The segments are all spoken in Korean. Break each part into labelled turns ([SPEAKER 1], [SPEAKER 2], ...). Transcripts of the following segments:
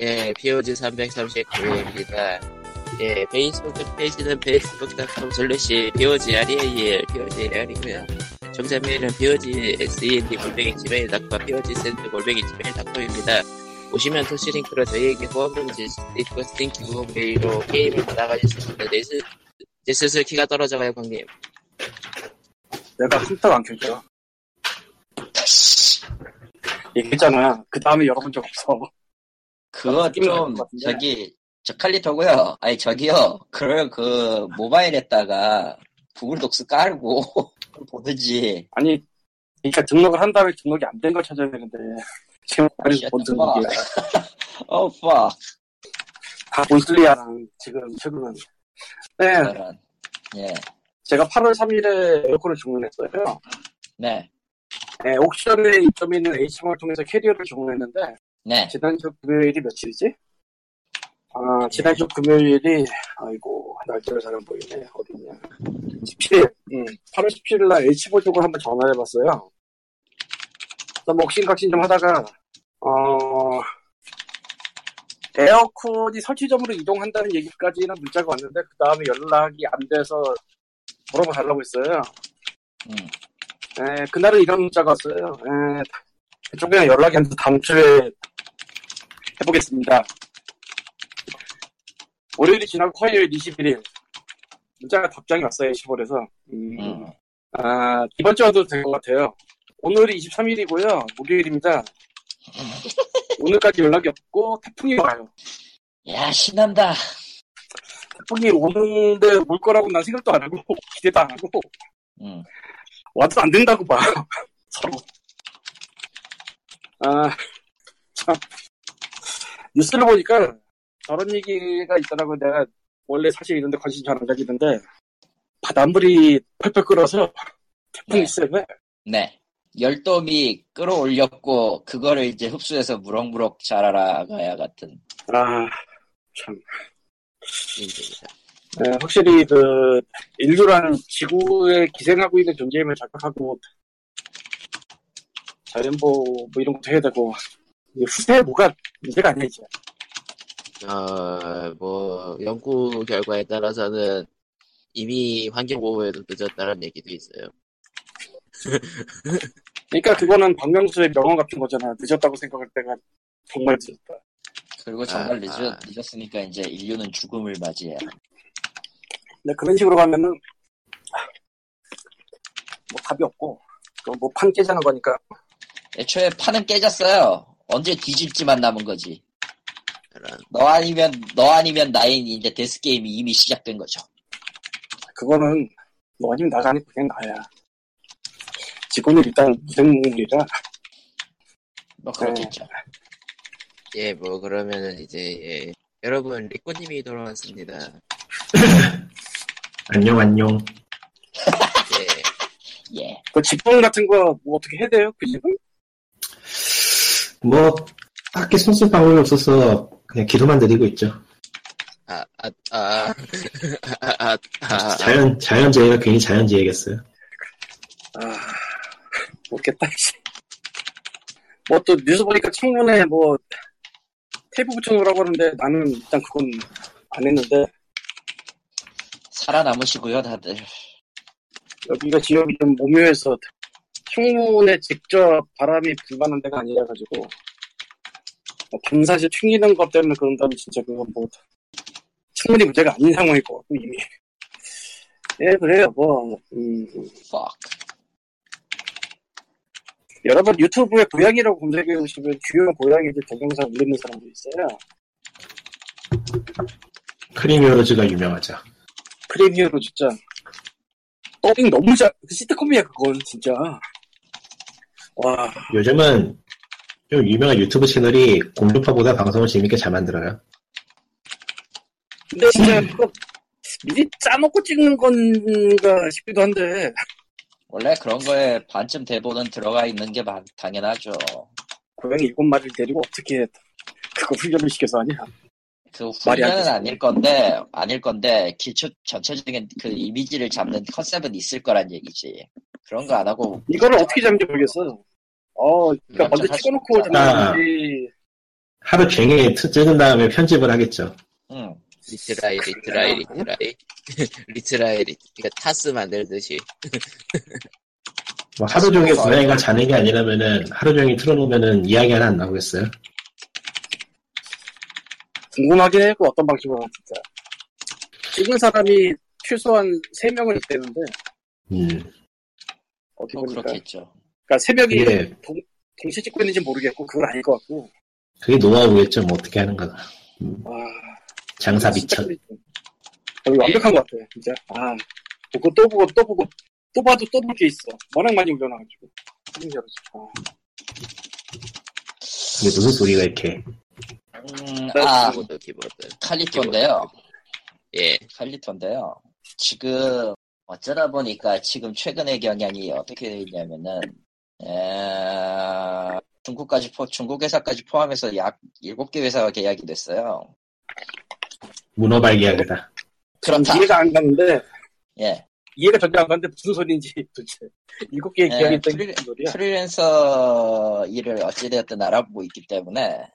[SPEAKER 1] 예, POG 339회입니다. 예, 페이스북 페이지는 facebook.com slash POGREAL, POGREAL이고요. 정자 메일은 POGSEND 골뱅이 gmail.com, POGSEND 골뱅이 gmail.com입니다. 오시면 토시링크로 저희에게 후원금지 리퀘스팅 기부 메일로 게임을 받아가실 수 있는데, 내 슬슬 키가 떨어져가요, 광님.
[SPEAKER 2] 내가 컴퓨터가 안 켜져. 얘기했잖아. 그 다음에 열어본 적 없어.
[SPEAKER 3] 그거 좀. 저기 저 칼리토고요. 아니 저기요. 그걸 그 모바일에다가 구글 독스 깔고 보든지.
[SPEAKER 2] 아니, 그러니까 등록을 한 다음에 등록이 안 된 걸 찾아야 되는데. 지금 아직
[SPEAKER 3] the
[SPEAKER 2] 등록이야.
[SPEAKER 3] 어, fuck.
[SPEAKER 2] 다 본슬리아랑 지금 최근은. 네.
[SPEAKER 3] 예.
[SPEAKER 2] 제가 8월 3일에 에어컨을 주문했어요.
[SPEAKER 3] 네.
[SPEAKER 2] 네, 옥션에 입점이 있는 H몰을 통해서 캐리어를 주문했는데,
[SPEAKER 3] 네.
[SPEAKER 2] 지난주 금요일이 며칠이지? 아, 지난주 금요일이, 아이고, 날짜를 잘안 보이네. 어딨냐. 17일, 음, 8월 17일 날 H몰 쪽으로 한번 전화를 해봤어요. 뭐 옥신각신 좀 하다가, 어, 에어컨이 설치점으로 이동한다는 얘기까지는 문자가 왔는데, 그 다음에 연락이 안 돼서 물어봐 달라고 했어요.
[SPEAKER 3] 음.
[SPEAKER 2] 에, 그날은 이런 문자가 왔어요. 에, 그쪽이랑 연락이 안 돼서 다음 주에 해보겠습니다. 월요일이 지나고 화요일 21일. 문자가 답장이 왔어요, 10월에서. 음,
[SPEAKER 3] 음.
[SPEAKER 2] 아, 이번 주 와도 될 것 같아요. 오늘이 23일이고요. 목요일입니다. 오늘까지 연락이 없고, 태풍이 와요.
[SPEAKER 3] 야, 신난다.
[SPEAKER 2] 태풍이 오는데 올 거라고 난 생각도 안 하고, 기대도 안 하고,
[SPEAKER 3] 음.
[SPEAKER 2] 와도 안 된다고 봐. 서로. 아, 참. 뉴스를 보니까 저런 얘기가 있더라고. 내가 원래 사실 이런데 관심 잘 안 가지는데, 바닷물이 펄펄 끓어서 태풍이
[SPEAKER 3] 네.
[SPEAKER 2] 세네.
[SPEAKER 3] 네. 열돔이 끌어올렸고 그거를 이제 흡수해서 무럭무럭 자라라가야 같은.
[SPEAKER 2] 아, 참. 네, 확실히 그, 인류라는 지구에 기생하고 있는 존재임을 자각하고, 자연보호 뭐 이런 것도 해야 되고, 이 후세에 뭐가 문제가 아니야, 이제.
[SPEAKER 1] 어, 뭐, 연구 결과에 따라서는 이미 환경보호에도 늦었다는 얘기도 있어요.
[SPEAKER 2] 그러니까 그거는 박명수의 명언 같은 거잖아. 늦었다고 생각할 때가 정말 늦었다.
[SPEAKER 3] 그리고 정말
[SPEAKER 1] 아,
[SPEAKER 3] 늦었,
[SPEAKER 1] 아.
[SPEAKER 3] 늦었으니까 이제 인류는 죽음을 맞이해야. 한다.
[SPEAKER 2] 근데 그런 식으로 가면은 뭐 답이 없고 뭐 판 깨자는 거니까
[SPEAKER 3] 애초에 판은 깨졌어요. 언제 뒤집지만 남은 거지.
[SPEAKER 1] 그런.
[SPEAKER 3] 너 아니면 너 아니면 나인 이제 데스 게임이 이미 시작된 거죠.
[SPEAKER 2] 그거는 너 아니면 나가 아니고 그냥 나야. 지구는 일단 무생물이라
[SPEAKER 3] 뭐 그렇겠죠.
[SPEAKER 1] 예, 뭐, 그러면은 이제, 예. 여러분, 리코님이 돌아왔습니다.
[SPEAKER 4] 안녕 안녕
[SPEAKER 1] 예.
[SPEAKER 3] 예.
[SPEAKER 2] 그 직분 같은 거 뭐 어떻게 해야 돼요? 그 집은?
[SPEAKER 4] 뭐 딱히 손쓸 방법이 없어서 그냥 기도만 드리고 있죠
[SPEAKER 1] 아, 아, 아, 아, 아, 아,
[SPEAKER 4] 자연 자연재해가 괜히 자연재해겠어요
[SPEAKER 2] 아 모르겠다. 뭐 또 뉴스 보니까 창문에 뭐 테이프 붙여놓으라고 하는데 나는 일단 그건 안 했는데
[SPEAKER 3] 살아남으시고요, 다들.
[SPEAKER 2] 여기가 지역이 좀 오묘해서 창문에 직접 바람이 불가는 데가 아니라 가지고. 뭐 밤사실 튕기는 것 때문에 그런다면 진짜 그건 뭐 창문이 문제가 아닌 상황일 것 같고 이미. 예 그래요. 뭐 음,
[SPEAKER 3] fuck.
[SPEAKER 2] 여러분 유튜브에 고양이라고 검색해 보시면 주요 고양이들 동영상 올리는 사람도 있어요.
[SPEAKER 4] 크리미어로즈가 유명하죠.
[SPEAKER 2] 프리미어로 진짜. 더빙 너무 잘그 시트콤이야 그건 진짜 와
[SPEAKER 4] 요즘은 좀 유명한 유튜브 채널이 공중파보다 방송을 재밌게 잘 만들어요
[SPEAKER 2] 근데 진짜 그거 미리 짜놓고 찍는 건가 싶기도 한데
[SPEAKER 3] 원래 그런 거에 반쯤 대본은 들어가 있는 게 마- 당연하죠.
[SPEAKER 2] 고양이 일곱 마리를 데리고 어떻게 그거 훈련을 시켜서 하냐
[SPEAKER 3] 그 훈련은. 아닐 건데, 아닐 건데, 기초, 전체적인 그 이미지를 잡는 컨셉은 있을 거란 얘기지. 그런 거 안 하고,
[SPEAKER 2] 이거를 어떻게 잡는지 모르겠어 어 그러니까
[SPEAKER 3] 음,
[SPEAKER 2] 먼저 찍어놓고
[SPEAKER 3] 있잖아.
[SPEAKER 2] 잡는지
[SPEAKER 4] 하루 종일 트- 찍은 다음에 편집을 하겠죠.
[SPEAKER 3] 응.
[SPEAKER 1] retry, retry, retry. retry, re-. 그러니까 TAS 만들듯이.
[SPEAKER 4] 뭐 하루 종일 고양이가 자는 게 아니라면은 하루 종일 틀어놓으면은 이야기 하나 안 나오겠어요.
[SPEAKER 2] 궁금하긴 해고 어떤 방식으로 하면 진짜. 찍은 사람이 최소한 3명은 있대는데,
[SPEAKER 4] 음,
[SPEAKER 2] 어떻게
[SPEAKER 3] 뭐
[SPEAKER 2] 보니까.
[SPEAKER 3] 그렇겠죠.
[SPEAKER 2] 그러니까 새벽이
[SPEAKER 4] 그게,
[SPEAKER 2] 동시에 찍고 있는지 모르겠고, 그건 아닐 것 같고.
[SPEAKER 4] 그게 노하우겠죠. 뭐 어떻게 하는가가.
[SPEAKER 2] 와,
[SPEAKER 4] 장사
[SPEAKER 2] 진짜
[SPEAKER 4] 밑천.
[SPEAKER 2] quality. 여기 완벽한 것 같아, 진짜. 아, 보고 또 보고 또 보고, 또 봐도 또 볼 게 있어. 워낙 많이 올려놔가지고. 아,
[SPEAKER 4] 이게 무슨 소리가 이렇게.
[SPEAKER 3] 음, 아,
[SPEAKER 1] 키보드, 키보드.
[SPEAKER 3] 칼리토인데요.
[SPEAKER 1] 예.
[SPEAKER 3] 칼리토인데요. 지금 어쩌다 보니까 지금 최근의 경향이 어떻게 돼 있냐면은 에... 중국까지 포, 중국 회사까지 포함해서 약 7개 회사가 계약이 됐어요.
[SPEAKER 4] 문어발 계약이다.
[SPEAKER 3] 그렇다.
[SPEAKER 2] 이해가 안 가는데,
[SPEAKER 3] 예.
[SPEAKER 2] 이해가 전혀 안 가는데 무슨 소리인지 도대체. 일곱 개의
[SPEAKER 3] 예,
[SPEAKER 2] 게
[SPEAKER 3] 프리-
[SPEAKER 2] 소리야?
[SPEAKER 3] 프리랜서 일을 어찌되었든 알아보고 있기 때문에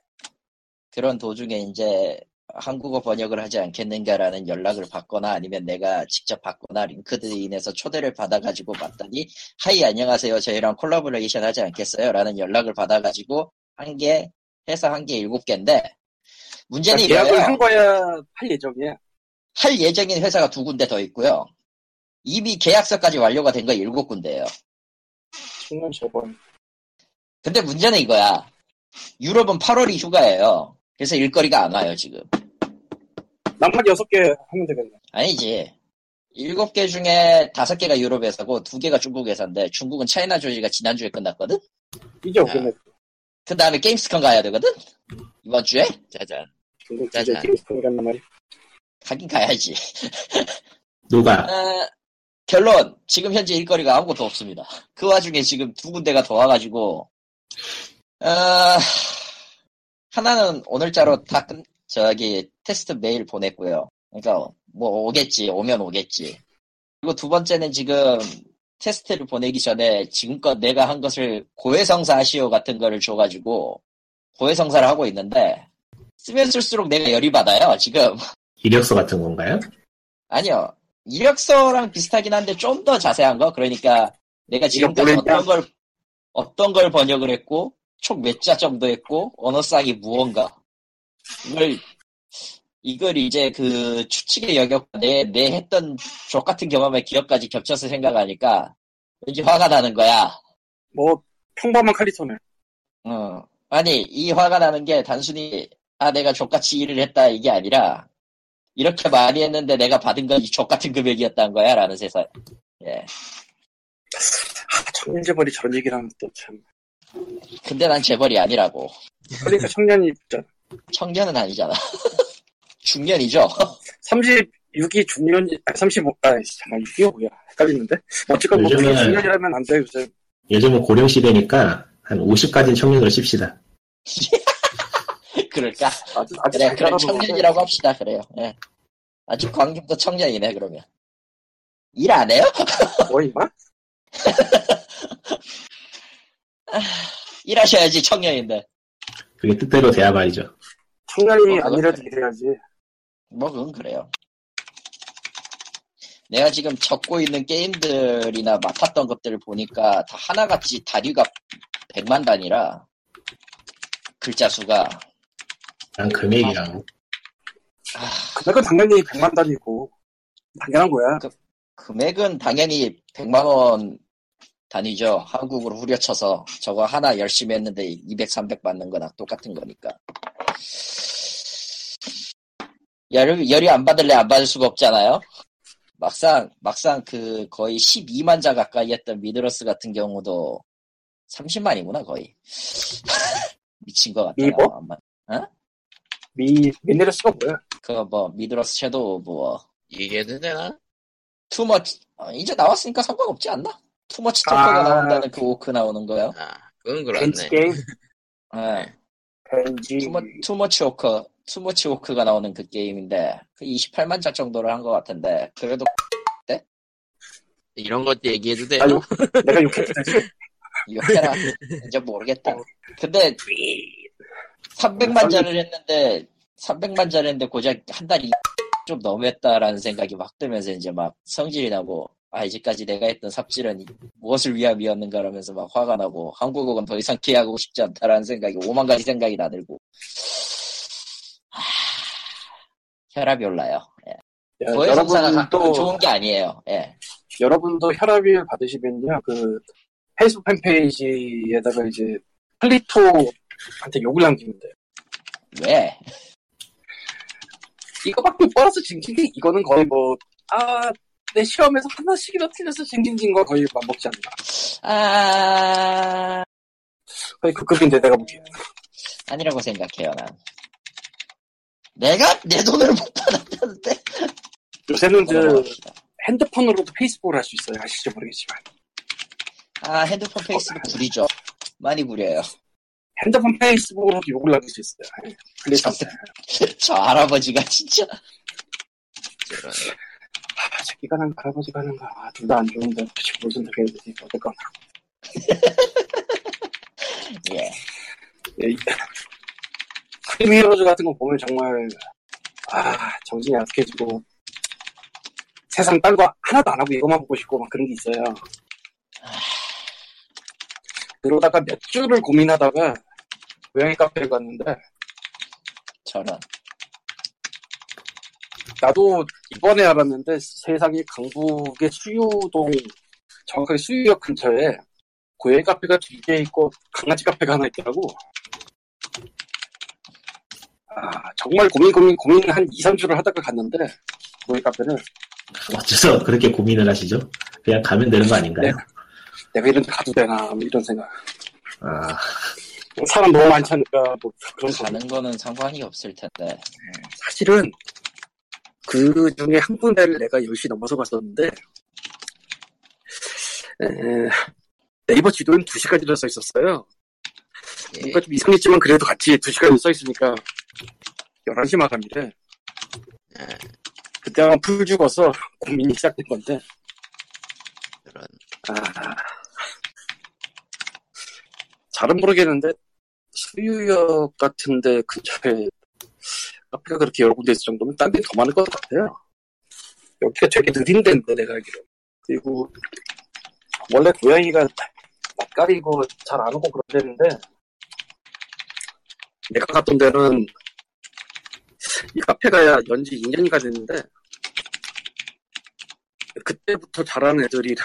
[SPEAKER 3] 그런 도중에 이제 한국어 번역을 하지 않겠는가라는 연락을 받거나 아니면 내가 직접 받거나 링크드인에서 초대를 받아가지고 봤더니 hi 안녕하세요 저희랑 콜라보레이션 하지 않겠어요? 라는 연락을 받아가지고 한 개 해서 한 개 일곱 개인데 문제는
[SPEAKER 2] 그러니까 계약을. 한 거야 할 예정이야.
[SPEAKER 3] 할 예정인 회사가 두 군데 더 있고요. 이미 계약서까지 완료가 된 거 일곱 군데예요.
[SPEAKER 2] 정말 저번.
[SPEAKER 3] 근데 문제는 이거야. 유럽은 8월이 휴가예요. 그래서 일거리가 안 와요, 지금.
[SPEAKER 2] 나머지 여섯 개 하면 되겠네.
[SPEAKER 3] 아니지. 일곱 개 중에 다섯 개가 유럽 회사고 두 개가 중국 회사인데 중국은 차이나 조지가 지난주에 끝났거든?
[SPEAKER 2] 이제 오겠네.
[SPEAKER 3] 그 다음에 게임스컨 가야 되거든? 이번 주에?
[SPEAKER 1] 짜잔.
[SPEAKER 2] 중국
[SPEAKER 1] 짜잔.
[SPEAKER 2] 게임스톤 간단 말이야.
[SPEAKER 3] 가긴 가야지.
[SPEAKER 4] 누가?
[SPEAKER 3] 어, 결론. 지금 현재 일거리가 아무것도 없습니다. 그 와중에 지금 두 군데가 더 와가지고, 어, 하나는 오늘자로 다 끝, 저기, 테스트 메일 보냈고요. 그러니까, 뭐, 오겠지. 오면 오겠지. 그리고 두 번째는 지금, 테스트를 보내기 전에 지금껏 내가 한 것을 고해성사 하시오 같은 거를 줘가지고, 고해성사를 하고 있는데, 쓰면 쓸수록 내가 열이 받아요, 지금.
[SPEAKER 4] 이력서 같은 건가요?
[SPEAKER 3] 아니요. 이력서랑 비슷하긴 한데 좀 더 자세한 거. 그러니까 내가 지금까지? 어떤 걸 어떤 걸 번역을 했고 총 몇 자 정도 했고 언어쌍이 무언가. 이걸 이걸 이제 그 추측의 영역 내, 내 했던 족 같은 경험의 기억까지 겹쳐서 생각하니까 왠지 화가 나는 거야.
[SPEAKER 2] 뭐 평범한 칼리토네.
[SPEAKER 3] 어. 아니, 이 화가 나는 게 단순히, 아, 내가 족같이 일을 했다, 이게 아니라, 이렇게 많이 했는데 내가 받은 건 이 족같은 금액이었다는 거야, 라는 세상. 예.
[SPEAKER 2] 아, 청년재벌이 저런 얘기를 하면 또 참.
[SPEAKER 3] 근데 난 재벌이 아니라고.
[SPEAKER 2] 그러니까 청년이 진짜
[SPEAKER 3] 청년은 아니잖아. 중년이죠?
[SPEAKER 2] 36이 중년, 아, 35, 아, 잠깐, 6이가 뭐야. 헷갈리는데? 어쨌건 뭐,
[SPEAKER 4] 요즘은-
[SPEAKER 2] 중년이라면 안 돼, 요즘.
[SPEAKER 4] 요즘은 고령 시대니까 한 50까지는 청년으로 칩시다.
[SPEAKER 3] 그럴까?
[SPEAKER 2] 아직, 아직
[SPEAKER 3] 그래,
[SPEAKER 2] 잘
[SPEAKER 3] 그럼 청년이라고 합시다, 그래요. 예. 아직 광림도 청년이네, 그러면. 일 안 해요?
[SPEAKER 2] 뭐, 임마?
[SPEAKER 3] 일하셔야지, 청년인데.
[SPEAKER 4] 그게 뜻대로 돼야 말이죠.
[SPEAKER 2] 청년이
[SPEAKER 3] 어,
[SPEAKER 2] 아니라도. 이래야지.
[SPEAKER 3] 뭐, 그건 그래요. 내가 지금 적고 있는 게임들이나 맡았던 것들을 보니까 다 하나같이 다리가 100만 단위라 글자 수가
[SPEAKER 4] 난 금액이랑
[SPEAKER 2] 금액은 당연히 100만 단위고, 당연한 거야.
[SPEAKER 3] 금액은 당연히 100만 원 단위죠. 한국으로 후려쳐서 저거 하나 열심히 했는데 200, 300 받는 거나 똑같은 거니까. 열이, 열이 안 받을래 안 받을 수가 없잖아요. 막상 막상 그 거의 12만 자 가까이 했던 미드러스 같은 경우도 30만이구나 거의. 미친 것 같다.
[SPEAKER 2] 미뭐? 미, 미네르스가 뭐야?
[SPEAKER 3] 그거 뭐 미드러스 섀도우 뭐
[SPEAKER 1] 이게도 되나?
[SPEAKER 3] 투머치 어, 이제 나왔으니까 상관없지 않나? 투머치 토커가
[SPEAKER 2] 아.
[SPEAKER 3] 나온다는 그 오크 나오는 거요.
[SPEAKER 1] 아, 그건 그렇네.
[SPEAKER 2] 게임?
[SPEAKER 3] 예.
[SPEAKER 2] 벤지.
[SPEAKER 3] 투머, 투머치 오크 투머치 오크가 나오는 그 게임인데 그 28만 자 정도를 한 것 같은데 그래도
[SPEAKER 1] 이런 것도 얘기해도 돼요?
[SPEAKER 2] 아유, 내가 욕해도 되지?
[SPEAKER 3] 욕해라 이제 모르겠다. 근데 300만
[SPEAKER 2] 아,
[SPEAKER 3] 자를 했는데 300만 자를 했는데 고작 한 달이 좀 너무했다라는 생각이 막 들면서 이제 막 성질이 나고 아 이제까지 내가 했던 삽질은 무엇을 위함이었는가라면서 막 화가 나고 한국어는 더 이상 기하고 싶지 않다라는 생각이 오만 가지 생각이 나들고 하... 혈압이 올라요. 예.
[SPEAKER 2] 야,
[SPEAKER 3] 가-
[SPEAKER 2] 여러분도
[SPEAKER 3] 좋은 게 아니에요. 예.
[SPEAKER 2] 여러분도 혈압을 받으시면요 그 페이스북 팬페이지에다가 이제 플리토한테 욕을 남기면 돼요.
[SPEAKER 3] 왜?
[SPEAKER 2] 이거밖에 못 벌어서 징징징 이거는 거의 뭐 아 내 시험에서 하나씩이나 틀려서 징징징과 거의 맞먹지 않나.
[SPEAKER 3] 아
[SPEAKER 2] 거의 그 급인데 내가 보기에는.
[SPEAKER 3] 아니라고 생각해요 난. 내가 내 돈을 못 받았다는데.
[SPEAKER 2] 요새는 그
[SPEAKER 3] 넘어갑시다.
[SPEAKER 2] 핸드폰으로도 페이스북을 할 수 있어요. 아실지 모르겠지만.
[SPEAKER 3] 아 핸드폰 페이스북 구리죠. 많이 구려요.
[SPEAKER 2] 핸드폰 페이스북으로도 욕을 남길 수 있어요. 플리토한테.
[SPEAKER 3] 저 할아버지가 진짜
[SPEAKER 1] 저런.
[SPEAKER 2] 아, 새끼가 난 할아버지가 하는가. 아, 둘 다 안 좋은데. 대체 무슨 소리 해야 되지? 어쨌거나.
[SPEAKER 3] 예.
[SPEAKER 2] 예, 이- 크림 히어로즈 같은 거 보면 정말, 아, 정신이 약해지고, 세상 딴 거 하나도 안 하고 이거만 보고 싶고 막 그런 게 있어요. 그러다가 몇 주를 고민하다가 고양이 카페에 갔는데,
[SPEAKER 3] 저는
[SPEAKER 2] 나도 이번에 알았는데 세상에 강북의 수유동, 정확하게 수유역 근처에 고양이 카페가 두 개 있고 강아지 카페가 하나 있더라고. 아, 정말 고민, 고민, 고민 한 2, 3주를 하다가 갔는데, 고양이 카페를.
[SPEAKER 4] 어째서 그렇게 고민을 하시죠? 그냥 가면 되는 거 아닌가요?
[SPEAKER 2] 내가 이런 데 가도 되나, 뭐 이런 생각.
[SPEAKER 4] 아,
[SPEAKER 2] 사람 너무 많지 않을까, 뭐 그런 거.
[SPEAKER 3] 가는 거는 상관이 없을 텐데.
[SPEAKER 2] 사실은 그 중에 한 군데를 내가 10시 넘어서 갔었는데, 에, 네이버 지도엔 2시까지로 써 있었어요.
[SPEAKER 1] 예.
[SPEAKER 2] 뭔가 좀 이상했지만 그래도 같이 2시까지 써 있으니까 11시 마감이래.
[SPEAKER 1] 아,
[SPEAKER 2] 그때 아마 풀 죽어서 고민이 시작된 건데,
[SPEAKER 1] 저런.
[SPEAKER 2] 아, 잘은 모르겠는데, 수유역 같은데 근처에 카페가 그렇게 여러 군데 있을 정도면 딴 데는 더 많을 것 같아요. 여기가 되게 느린 데인데, 내가 알기로. 그리고, 원래 고양이가 낯가리고 잘 안 오고 그런 데인데, 내가 갔던 데는, 이 카페가 연지 2년이가 됐는데, 그때부터 자란 애들이라,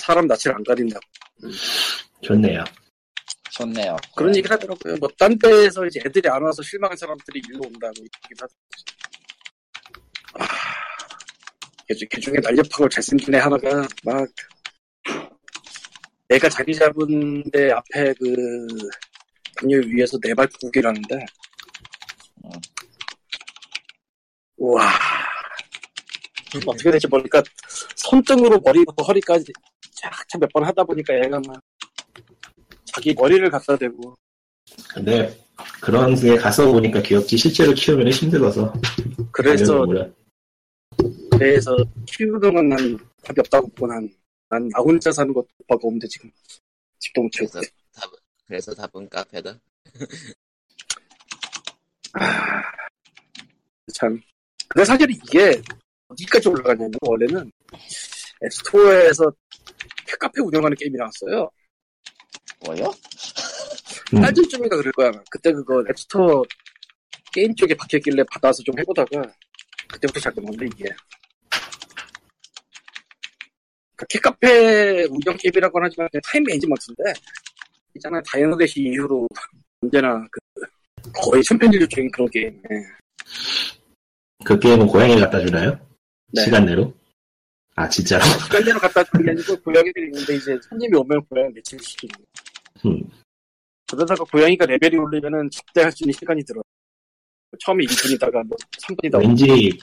[SPEAKER 2] 사람 낯을 안 가린다.
[SPEAKER 4] 좋네요.
[SPEAKER 3] 좋네요.
[SPEAKER 2] 그런 얘기를 하더라고요. 뭐, 딴 데에서 이제 애들이 안 와서 실망한 사람들이 일로 온다고 얘기를 하더라고요. 아, 그 중- 그 중에 날렵하고 잘생긴 애 하나가 막, 내가 자리 잡은 데 앞에 그, 담요 위에서 네 발국이라는데,
[SPEAKER 3] 음.
[SPEAKER 2] 우와. 어떻게 될지 모르니까, 손등으로 머리부터 허리까지 쫙 몇 번 하다 보니까 얘가 막, 자기 머리를 갖다 대고,
[SPEAKER 4] 근데 그런 데 가서 보니까 귀엽지. 실제로 키우면 힘들어서.
[SPEAKER 2] 그래서 그래서 키우는 건난 답이 없다고 보고 난, 난 나 혼자 사는 것도 오빠가 없는데 지금 집도 못 채우고.
[SPEAKER 1] 그래서 답, 그래서 답은 카페다.
[SPEAKER 2] 아, 참. 근데 사실 이게 어디까지 올라가냐면 원래는 앱스토어에서 캣카페 운영하는 게임이 나왔어요
[SPEAKER 3] 뭐요?
[SPEAKER 4] 음,
[SPEAKER 2] 딸쯤인가 그럴 거야 그때 그거 앱스토어 게임 쪽에 박혀있길래 받아서 좀 해보다가 그때부터 시작된 건데 이게 그 cat 카페 운영 게임이라고 하지만 time management인데 있잖아요 Diner Dash 이후로 언제나 그 거의 챔피언즈 중인 그런 게임 예.
[SPEAKER 4] 그 게임은 고양이 갖다 주나요?
[SPEAKER 2] 네.
[SPEAKER 4] 시간 내로? 아 진짜로?
[SPEAKER 2] 시간대로 갖다 주는 게 아니고 고양이들이 있는데 이제 손님이 오면 고양이 며칠 시키는
[SPEAKER 4] 음,
[SPEAKER 2] 그러다가 고양이가 레벨이 오르면은 접대할 수 있는 시간이 들어 처음에 2분이다가 뭐 3분이다가
[SPEAKER 4] 왠지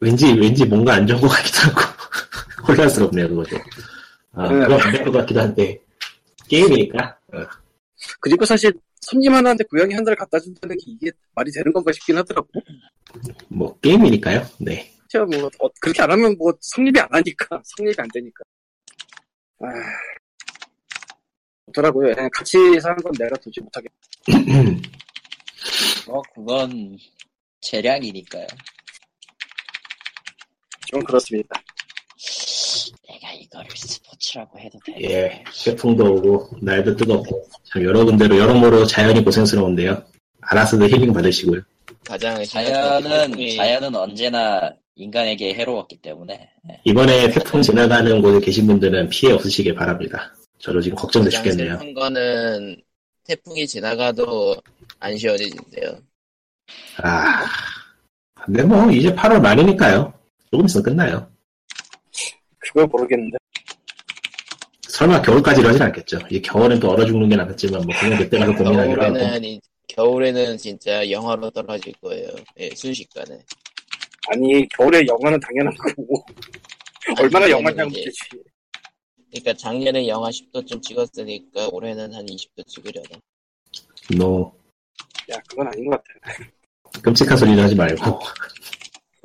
[SPEAKER 4] 왠지 왠지 뭔가 안 좋은 것 같기도 하고 혼란스럽네요 그거죠. 아
[SPEAKER 2] 네.
[SPEAKER 4] 그건 안 될 것 같기도 한데 게임이니까. 어,
[SPEAKER 2] 그리고 사실 손님 하나한테 고양이 한 달을 갖다 준다는 게 이게 말이 되는 건가 싶긴 하더라고
[SPEAKER 4] 뭐 게임이니까요. 네.
[SPEAKER 2] 제가 뭐 어, 그렇게 안 하면 뭐 성립이 안 하니까 성립이 안 되니까 아, 더라고요. 그냥 같이 사는 건 내가 도저히 못하겠.
[SPEAKER 3] 뭐 그건 재량이니까요.
[SPEAKER 2] 좀 그렇습니다.
[SPEAKER 3] 내가 이거를 스포츠라고 해도 돼.
[SPEAKER 4] 예, 태풍도 오고 날도 뜨겁고 참 여러 군데로 여러모로 자연이 고생스러운데요. 알아서도 힐링 받으시고요.
[SPEAKER 1] 가장
[SPEAKER 3] 자연은 자연은 언제나 인간에게 해로웠기 때문에 네.
[SPEAKER 4] 이번에 태풍 지나가는 곳에 계신 분들은 피해 없으시길 바랍니다. 저도 지금 걱정돼 죽겠네요.
[SPEAKER 1] 슬픈 거는 태풍이 지나가도 안 시원해진대요.
[SPEAKER 4] 아, 근데 뭐 이제 8월 말이니까요. 조금 있으면 끝나요.
[SPEAKER 2] 그걸 모르겠는데.
[SPEAKER 4] 설마 겨울까지 이러진 않겠죠. 이 겨울엔 또 얼어 죽는 게 낫겠지만 뭐 그냥 그때 가서 고민하기로 하고.
[SPEAKER 1] 겨울에는 진짜 영하로 떨어질 거예요. 예, 순식간에.
[SPEAKER 2] 아니 겨울에 영화는 당연한 거고 얼마나
[SPEAKER 1] 이제-
[SPEAKER 2] 문제지.
[SPEAKER 1] 그러니까 작년에 영하 10도쯤 찍었으니까 올해는 한 20도 찍으려나.
[SPEAKER 2] 너야 그건 아닌 것 같아.
[SPEAKER 4] 끔찍한 소리를 하지 말고.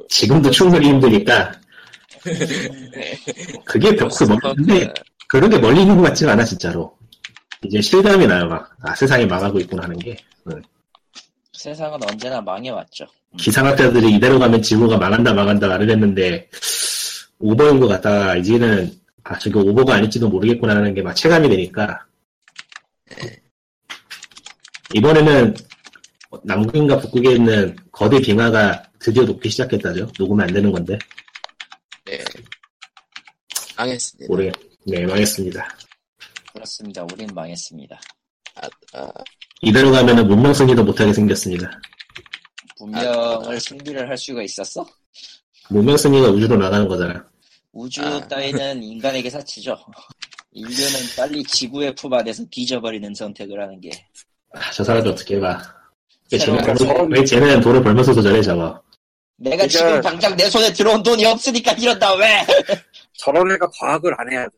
[SPEAKER 4] 지금도 충분히 힘드니까 그게 벽수 멀는데 그런 게 멀리 있는 것 같지는 않아 진짜로. 이제 실감이 나요 막. 아 세상이 망하고 있구나 하는 게.
[SPEAKER 3] 세상은 언제나 망해왔죠.
[SPEAKER 4] 기상학자들이 이대로 가면 지구가 망한다 망한다 말을 했는데 오버인 것 같다 이제는 아 저게 오버가 아닐지도 모르겠구나 하는 게 막 체감이 되니까 이번에는 남극인가 북극에 있는 거대 빙하가 드디어 녹기 시작했다죠 녹으면 안 되는 건데
[SPEAKER 1] 네. 망했습니다.
[SPEAKER 4] 모르겠 네 망했습니다
[SPEAKER 3] 그렇습니다. 우린 망했습니다.
[SPEAKER 1] 아, 아,
[SPEAKER 4] 이대로 가면은 문명승리도 못하게 생겼습니다
[SPEAKER 3] 문명을 승리를 할 수가 있었어?
[SPEAKER 4] 문명승리가 우주로 나가는 거잖아
[SPEAKER 3] 우주
[SPEAKER 1] 아.
[SPEAKER 3] 따위는 인간에게 사치죠. 인류는 빨리 지구의 품 안에서 뒤져버리는 선택을 하는 게
[SPEAKER 4] 아, 저 사람들 어떻게 쟤는,
[SPEAKER 3] 새로운
[SPEAKER 4] 돈을- 왜 쟤는 돈을 벌면서도 저래 저거
[SPEAKER 3] 내가
[SPEAKER 2] 그러니까-
[SPEAKER 3] 지금 당장 내 손에 들어온 돈이 없으니까 이런다 왜?
[SPEAKER 2] 저런 애가 과학을 안 해야 돼.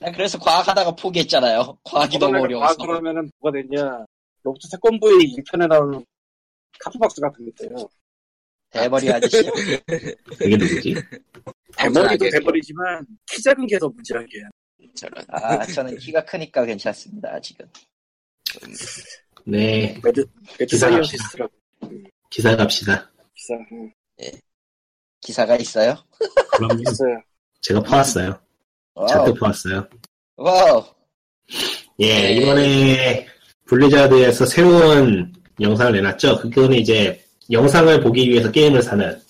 [SPEAKER 3] 난 그래서 과학하다가 포기했잖아요. 과학이 너무 어려워서.
[SPEAKER 2] 과학을 하면은 뭐가 되냐. 로봇 태권브이 1편에 나오는 카프 박사 같은 게 있어요.
[SPEAKER 3] 대머리 아저씨.
[SPEAKER 4] 그게 누구지?
[SPEAKER 2] 대머리도. 대머리지만 키 작은 게 더 문제란 게.
[SPEAKER 1] 저런.
[SPEAKER 3] 아 저는 키가 크니까 괜찮습니다. 아직은.
[SPEAKER 4] 네
[SPEAKER 2] mad, mad
[SPEAKER 4] 기사
[SPEAKER 2] scientist라고.
[SPEAKER 4] 기사 갑시다
[SPEAKER 2] 기사. 응.
[SPEAKER 3] 기사가 있어요?
[SPEAKER 4] 그럼
[SPEAKER 2] 있어요.
[SPEAKER 4] 제가 퍼왔어요. 잔뜩 퍼왔어요
[SPEAKER 3] 와우.
[SPEAKER 4] 예,
[SPEAKER 1] 네.
[SPEAKER 4] 이번에 블리자드에서 새로운 영상을 내놨죠. 그거는 이제 영상을 보기 위해서 게임을 사는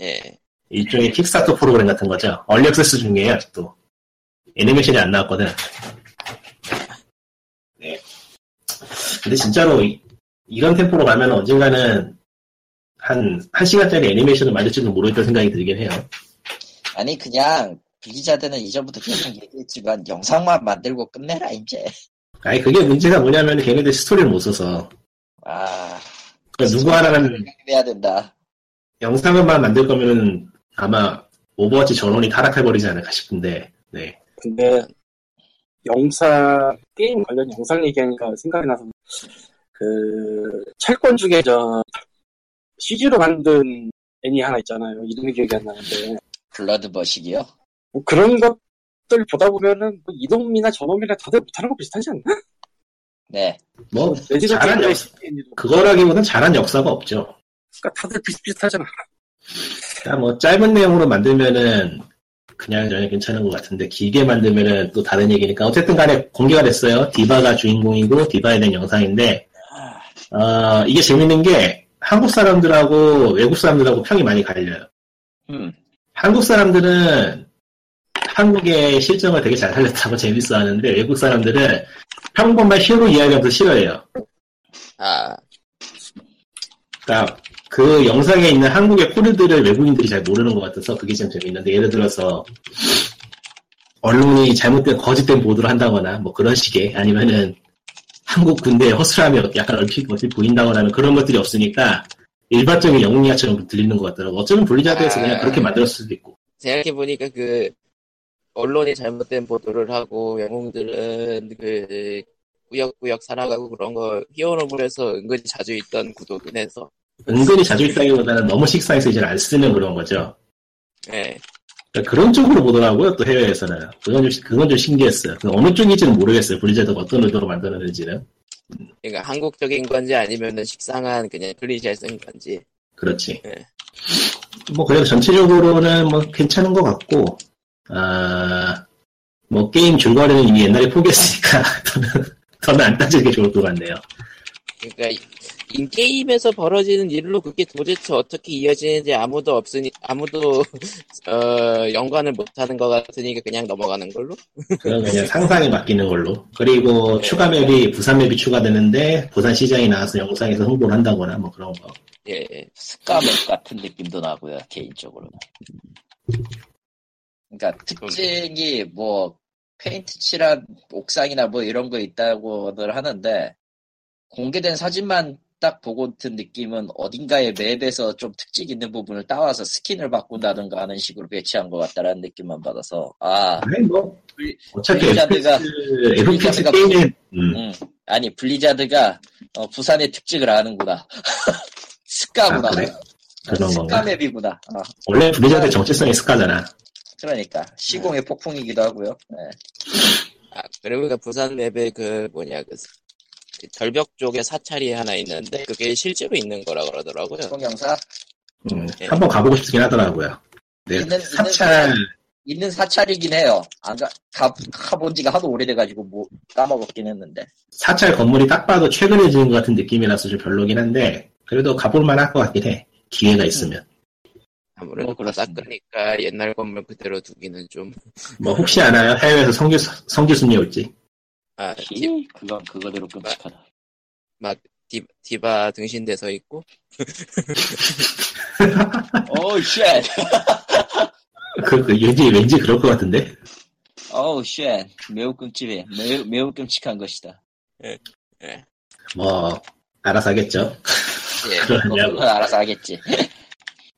[SPEAKER 1] 예.
[SPEAKER 4] 일종의 킥스타터 프로그램 같은 거죠. early access 중이에요, 아직도. 애니메이션이 안 나왔거든. 네. 근데 진짜로 이, 런 템포로 가면 언젠가는 한, 한 시간짜리 애니메이션을 만들지도 모르겠다는 생각이 들긴 해요.
[SPEAKER 3] 아니 그냥 블리자드는 이전부터 계속 얘기했지만 영상만 만들고 끝내라 이제.
[SPEAKER 4] 아니, 그게 문제가 뭐냐면 걔네들 스토리를 못 써서.
[SPEAKER 3] 아.
[SPEAKER 4] 그러니까 누구 하나는
[SPEAKER 3] 해야 된다.
[SPEAKER 4] 영상을만 만들 거면은 아마 오버워치 전원이 타락해버리지 않을까 싶은데, 네.
[SPEAKER 2] 근데 영상 게임 관련 영상 얘기하니까 생각이 나서 그 철권 중에 저 CG로 만든 애니 하나 있잖아요. 이름이 기억이 안 나는데
[SPEAKER 3] 블러드 벤전스요?
[SPEAKER 2] 뭐 그런 것들 보다 보면은 뭐 이놈이나 저놈이나 다들 못하는 거 비슷하지 않나?
[SPEAKER 3] 네.
[SPEAKER 4] 뭐,
[SPEAKER 2] 레지던트
[SPEAKER 4] 잘한
[SPEAKER 2] 애니도
[SPEAKER 4] 그거라기보단 잘한 역사가 없죠.
[SPEAKER 2] 그러니까 다들 비슷비슷하잖아.
[SPEAKER 4] 뭐, 짧은 내용으로 만들면은, 그냥 전혀 괜찮은 것 같은데, 길게 만들면은 또 다른 얘기니까. 어쨌든 간에 공개가 됐어요. 디바가 주인공이고, 디바에 대한 영상인데,
[SPEAKER 3] 아,
[SPEAKER 4] 어, 이게 재밌는 게, 한국 사람들하고 외국 사람들하고 평이 많이 갈려요.
[SPEAKER 3] 음.
[SPEAKER 4] 한국 사람들은 한국의 실정을 되게 잘 살렸다고 재밌어 하는데, 외국 사람들은 평범한 히어로 이야기하면서 싫어해요.
[SPEAKER 1] 아,
[SPEAKER 4] 그러니까 그 영상에 있는 한국의 코드들을 외국인들이 잘 모르는 것 같아서 그게 좀 재밌는데 예를 들어서 언론이 잘못된 거짓된 보도를 한다거나 뭐 그런 식의 아니면은 한국 군대의 허술함이 약간 얼핏 얼핏 보인다거나 하는 그런 것들이 없으니까 일반적인 영웅 이야처럼 들리는 것 같더라고 어쩌면 블리자드에서 그냥
[SPEAKER 1] 아.
[SPEAKER 4] 그렇게 만들었을 수도 있고.
[SPEAKER 1] 생각해보니까 그, 언론이 잘못된 보도를 하고, 영웅들은 그, 꾸역꾸역 살아가고 그런 거, 히어로물에서 은근히 자주 있던 구도긴 해서,
[SPEAKER 4] 은근히 자주 있다기보다는 너무 식상해서 이제 안 쓰는 그런 거죠
[SPEAKER 1] 예.
[SPEAKER 4] 그런 쪽으로 보더라고요, 또 해외에서는. 그건 좀, 그건 좀 신기했어요. 그 어느 쪽인지는 모르겠어요. 블리자드가 어떤 의도로 만드는지는.
[SPEAKER 1] 그러니까 한국적인 건지 아니면은 식상한 그냥 클리셰 쓴 건지.
[SPEAKER 4] 그렇지.
[SPEAKER 1] 네.
[SPEAKER 4] 뭐, 그래도 전체적으로는 뭐 괜찮은 것 같고, 아, 뭐, 게임 줄거리는 이미 옛날에 포기했으니까, 더는, 더는 안 따지는 게 좋을 것 같네요.
[SPEAKER 1] 그러니까 인게임에서 벌어지는 일로 그게 도대체 어떻게 이어지는지 아무도 없으니 아무도 어, 연관을 못하는 것 같으니까 그냥 넘어가는 걸로.
[SPEAKER 4] 그건 그냥 상상에 맡기는 걸로. 그리고 추가 맵이, 부산 맵이 추가되는데, 부산 시장이 나와서 영상에서 홍보를 한다거나, 뭐 그런 거.
[SPEAKER 1] 예.
[SPEAKER 3] 스카맵 같은 느낌도 나고요 개인적으로는. 그러니까 특징이 뭐 페인트 칠한 옥상이나 뭐 이런 거 있다고들 하는데 공개된 사진만 딱 보고 든 느낌은 어딘가의 맵에서 좀 특징 있는 부분을 따와서 스킨을 바꾼다든가 하는 식으로 배치한 것 같다라는 느낌만 받아서 아
[SPEAKER 4] 아니, 뭐,
[SPEAKER 3] 블리-
[SPEAKER 4] 어차피
[SPEAKER 3] 블리자드가-
[SPEAKER 4] FPS, FPS
[SPEAKER 3] 블리자드가
[SPEAKER 4] 게임에, 음,
[SPEAKER 3] 음, 아니 블리자드가 어, 부산의 특징을 아는구나 스카구나
[SPEAKER 4] 아, 그래? 그런?
[SPEAKER 3] 스카맵이구나 어,
[SPEAKER 4] 원래 블리자드 정체성이 스카잖아.
[SPEAKER 3] 그러니까 시공의 폭풍이기도 하고요 네.
[SPEAKER 1] 아, 그리고 그 부산 맵에 그 뭐냐 그, 그 절벽 쪽에 사찰이 하나 있는데 그게 실제로 있는 거라 그러더라고요.
[SPEAKER 3] 동영사
[SPEAKER 4] 음,
[SPEAKER 1] 예.
[SPEAKER 4] 한번 가보고 싶긴 하더라고요. 네,
[SPEAKER 3] 있는-
[SPEAKER 4] 사찰,
[SPEAKER 3] 있는 사찰이긴 해요. 안 가, 가, 가본 지가 하도 오래돼가지고 뭐 까먹었긴 했는데.
[SPEAKER 4] 사찰 건물이 딱 봐도 최근에 지은 것 같은 느낌이라서 좀 별로긴 한데, 그래도 가볼 만 할 것 같긴 해. 기회가 있으면.
[SPEAKER 1] 아무래도
[SPEAKER 3] 뭐 그렇습니다.
[SPEAKER 1] 닦으니까 옛날 건물 그대로 두기는 좀
[SPEAKER 4] 뭐, 혹시 알아요? 해외에서 성지, 성지순례 올지.
[SPEAKER 1] 아, 디,
[SPEAKER 3] 히, 그건 그거대로 끔찍하다.
[SPEAKER 1] 디, 디바 등신대 서 있고
[SPEAKER 3] Oh shit!
[SPEAKER 4] 그, 그, 왠지, 왠지 그럴 것 같은데?
[SPEAKER 3] Oh shit! 매우 끔찍해. 매우, 매우 끔찍한 것이다.
[SPEAKER 1] 예.
[SPEAKER 4] 뭐, 알아서 하겠죠.
[SPEAKER 1] 예.
[SPEAKER 3] 그건 알아서 하겠지.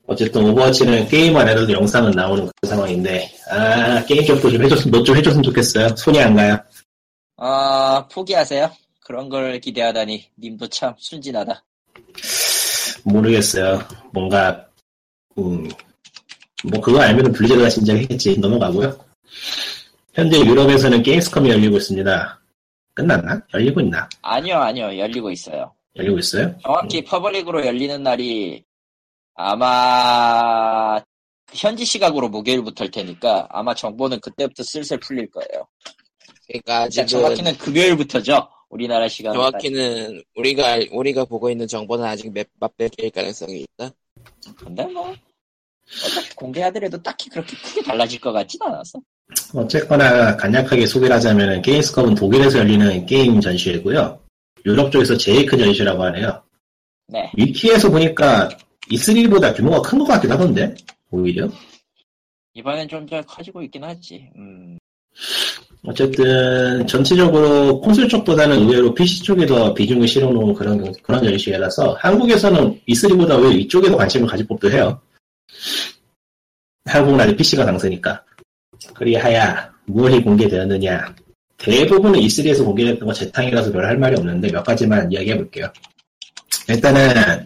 [SPEAKER 4] 어쨌든 오버워치는 게임 안에서도 영상은 나오는 그 상황인데, 아, 게임 쪽도 좀 해줬으면, 너좀 해줬으면 좋겠어요. 손이 안 가요.
[SPEAKER 3] 아, 포기하세요. 그런 걸 기대하다니. 님도 참 순진하다.
[SPEAKER 4] 모르겠어요. 뭔가, 음, 뭐 그거 알면은 블리자드가 진작했겠지. 넘어가고요. 현재 유럽에서는 게임스컴이 열리고 있습니다. 끝났나? 열리고 있나?
[SPEAKER 3] 아니요, 아니요. 열리고 있어요.
[SPEAKER 4] 열리고 있어요?
[SPEAKER 3] 정확히 public으로 열리는 날이 아마 현지 시각으로 목요일부터일 테니까 아마 정보는 그때부터 슬슬 풀릴 거예요.
[SPEAKER 1] 그러니까 아직은
[SPEAKER 3] 정확히는 금요일부터죠. 우리나라 시간으로.
[SPEAKER 1] 정확히는 우리가 우리가 보고 있는 정보는 아직 맵 맛보기일 가능성이 있다.
[SPEAKER 3] 근데 뭐 어차피 공개하더라도 딱히 그렇게 크게 달라질 것 같진 않았어.
[SPEAKER 4] 어쨌거나 간략하게 소개를 하자면은 게임스컴은 독일에서 열리는 게임 전시회고요. 유럽 쪽에서 제일 큰 전시라고 하네요.
[SPEAKER 3] 네.
[SPEAKER 4] 위키에서 보니까 E3보다 규모가 큰 것 같기도 하던데, 오히려.
[SPEAKER 3] 이번엔 좀 더 커지고 있긴 하지. 음.
[SPEAKER 4] 어쨌든 전체적으로 콘솔 쪽보다는 의외로 PC 쪽에 더 비중을 실어놓은 그런 그런 전시회라서 한국에서는 E3보다 왜 이쪽에도 관심을 가질 법도 해요. 한국은 아직 PC가 강세니까. 그리하야 무엇이 공개되었느냐. 대부분은 E3에서 공개됐던 거 재탕이라서 별 할 말이 없는데 몇 가지만 이야기해 볼게요. 일단은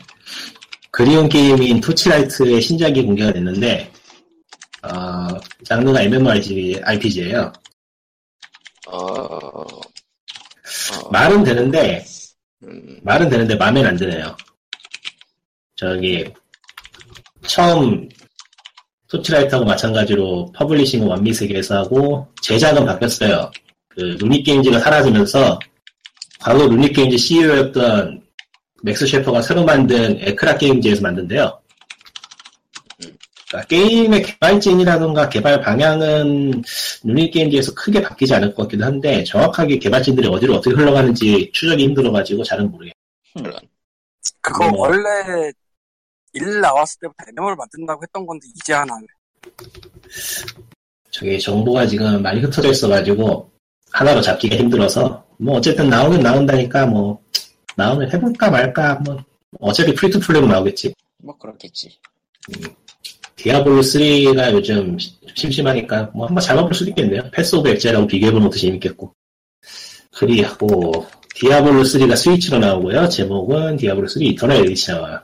[SPEAKER 4] 그리운 게임인 토치라이트의 신작이 공개가 됐는데 어, 장르가 MMORPG, RPG예요.
[SPEAKER 1] 어, 어
[SPEAKER 4] 말은 되는데
[SPEAKER 1] 음,
[SPEAKER 4] 말은 되는데 마음엔 안 드네요. 저기 처음 토치라이트하고 마찬가지로 publishing은 완미세계에서 하고 제작은 바뀌었어요. 그 루닉게임즈가 사라지면서 과거 루닉게임즈 CEO였던 맥스 셰퍼가 새로 만든 에크라 게임즈에서 만든대요. 그러니까 게임의 개발진이라던가 개발 방향은 루닉게임즈에서 크게 바뀌지 않을 것 같기도 한데 정확하게 개발진들이 어디로 어떻게 흘러가는지 추적이 힘들어가지고 잘은 모르겠어요.
[SPEAKER 2] 그거
[SPEAKER 4] 뭐.
[SPEAKER 2] 원래 일 나왔을 때부터 MMO를 만든다고 했던 건데 이제 하나.
[SPEAKER 4] 저기 정보가 지금 많이 흩어져 있어가지고 하나로 잡기가 힘들어서 뭐 어쨌든 나오긴 나온다니까 뭐 나오면 해볼까 말까 뭐 어차피 free to play로 나오겠지
[SPEAKER 3] 뭐 그렇겠지.
[SPEAKER 4] 디아블로 3가 요즘 심심하니까 뭐 한번 잡아볼 수도 있겠네요 패스 오브 엑자일하고 비교해보는 것도 재밌겠고 그리고 디아블로 3가 스위치로 나오고요 제목은 디아블로 3 이터널 에디션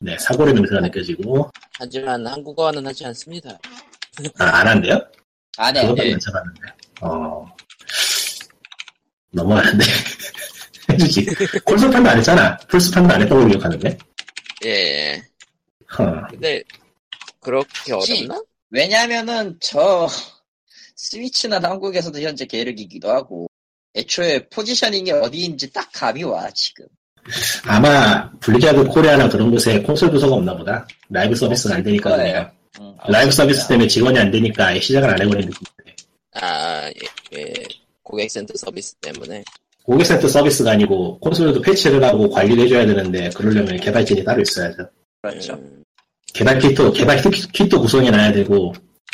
[SPEAKER 4] 네 사골의 냄새가 느껴지고
[SPEAKER 1] 하지만 한국어는 하지 않습니다.
[SPEAKER 4] 아, 안 한대요?
[SPEAKER 3] 안 해.
[SPEAKER 1] 예.
[SPEAKER 4] 안 쳐봤는데. 어. 넘어가는데. 해주지. 콘솔판도 안 했잖아. 플스판도 안 했던 걸로 기억하는데.
[SPEAKER 1] 예.
[SPEAKER 4] 허.
[SPEAKER 1] 근데 그렇게 어렵나?
[SPEAKER 3] 왜냐면은 저 스위치는 한국에서도 현재 계륵이기도 하고 애초에 positioning이 어디인지 딱 감이 와 지금.
[SPEAKER 4] 아마 블리자드 코리아나 그런 곳에 콘솔 부서가 없나 보다. 라이브 서비스가 안 되니까 그냥.
[SPEAKER 3] 응,
[SPEAKER 4] 라이브 서비스. 때문에 직원이 안 되니까 시작을 안 해버린 느낌이네.
[SPEAKER 1] 아, 예, 예. 고객센터 서비스 때문에.
[SPEAKER 4] 고객센터 서비스가 아니고 콘솔도 패치를 하고 관리를 해줘야 되는데 그러려면 개발진이 따로 있어야죠.
[SPEAKER 3] 그렇죠.
[SPEAKER 1] 음,
[SPEAKER 4] 개발 키트, 개발 키- 키트 구성해놔야 되고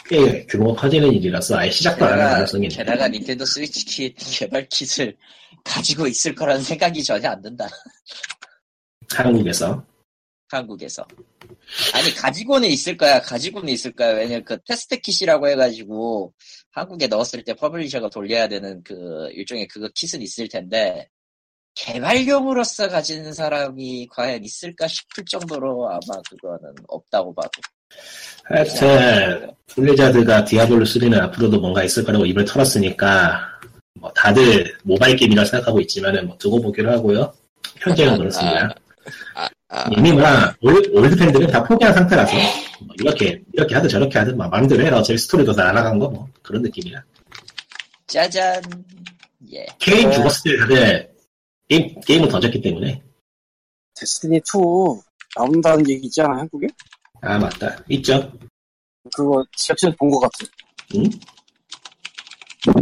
[SPEAKER 4] 꽤 규모가 커지는 일이라서 아예 시작도 안 하는 가능성이.
[SPEAKER 3] 게다가 닌텐도 스위치 킷 개발 kit을 가지고 있을 거라는 생각이 전혀 안 든다.
[SPEAKER 4] 한국에서.
[SPEAKER 3] 한국에서. 아니 가지고는 있을 거야. 가지고는 있을 거야. 왜냐면 그 테스트 kit이라고 해가지고 한국에 넣었을 때 publisher가 돌려야 되는 그 일종의 그거 kit은 있을 텐데 개발용으로서 가지는 사람이 과연 있을까 싶을 정도로 아마 그거는 없다고 봐도.
[SPEAKER 4] 하여튼 블리자드가 디아블로 3는 앞으로도 뭔가 있을 거라고 입을 털었으니까 뭐 다들 모바일 게임이라 생각하고 있지만은 뭐 두고 보기로 하고요. 현재는 그렇습니다.
[SPEAKER 1] 아, 아,
[SPEAKER 4] 이미 뭐 올- 올드 팬들은 다 포기한 상태라서 뭐 이렇게 이렇게 하든 저렇게 하든 막 마음대로 해라 어차피 스토리도 다 날아간 거 뭐 그런 느낌이야.
[SPEAKER 3] 짜잔. 예.
[SPEAKER 4] 케인
[SPEAKER 2] 어.
[SPEAKER 4] 죽었을 때 다들 게임, 게임을 던졌기 때문에
[SPEAKER 2] 데스티니 2 나온다는 얘기 있지 않아 한국에?
[SPEAKER 4] 아 맞다 있죠.
[SPEAKER 2] 그거 지하철 본 거 같아.
[SPEAKER 4] 응?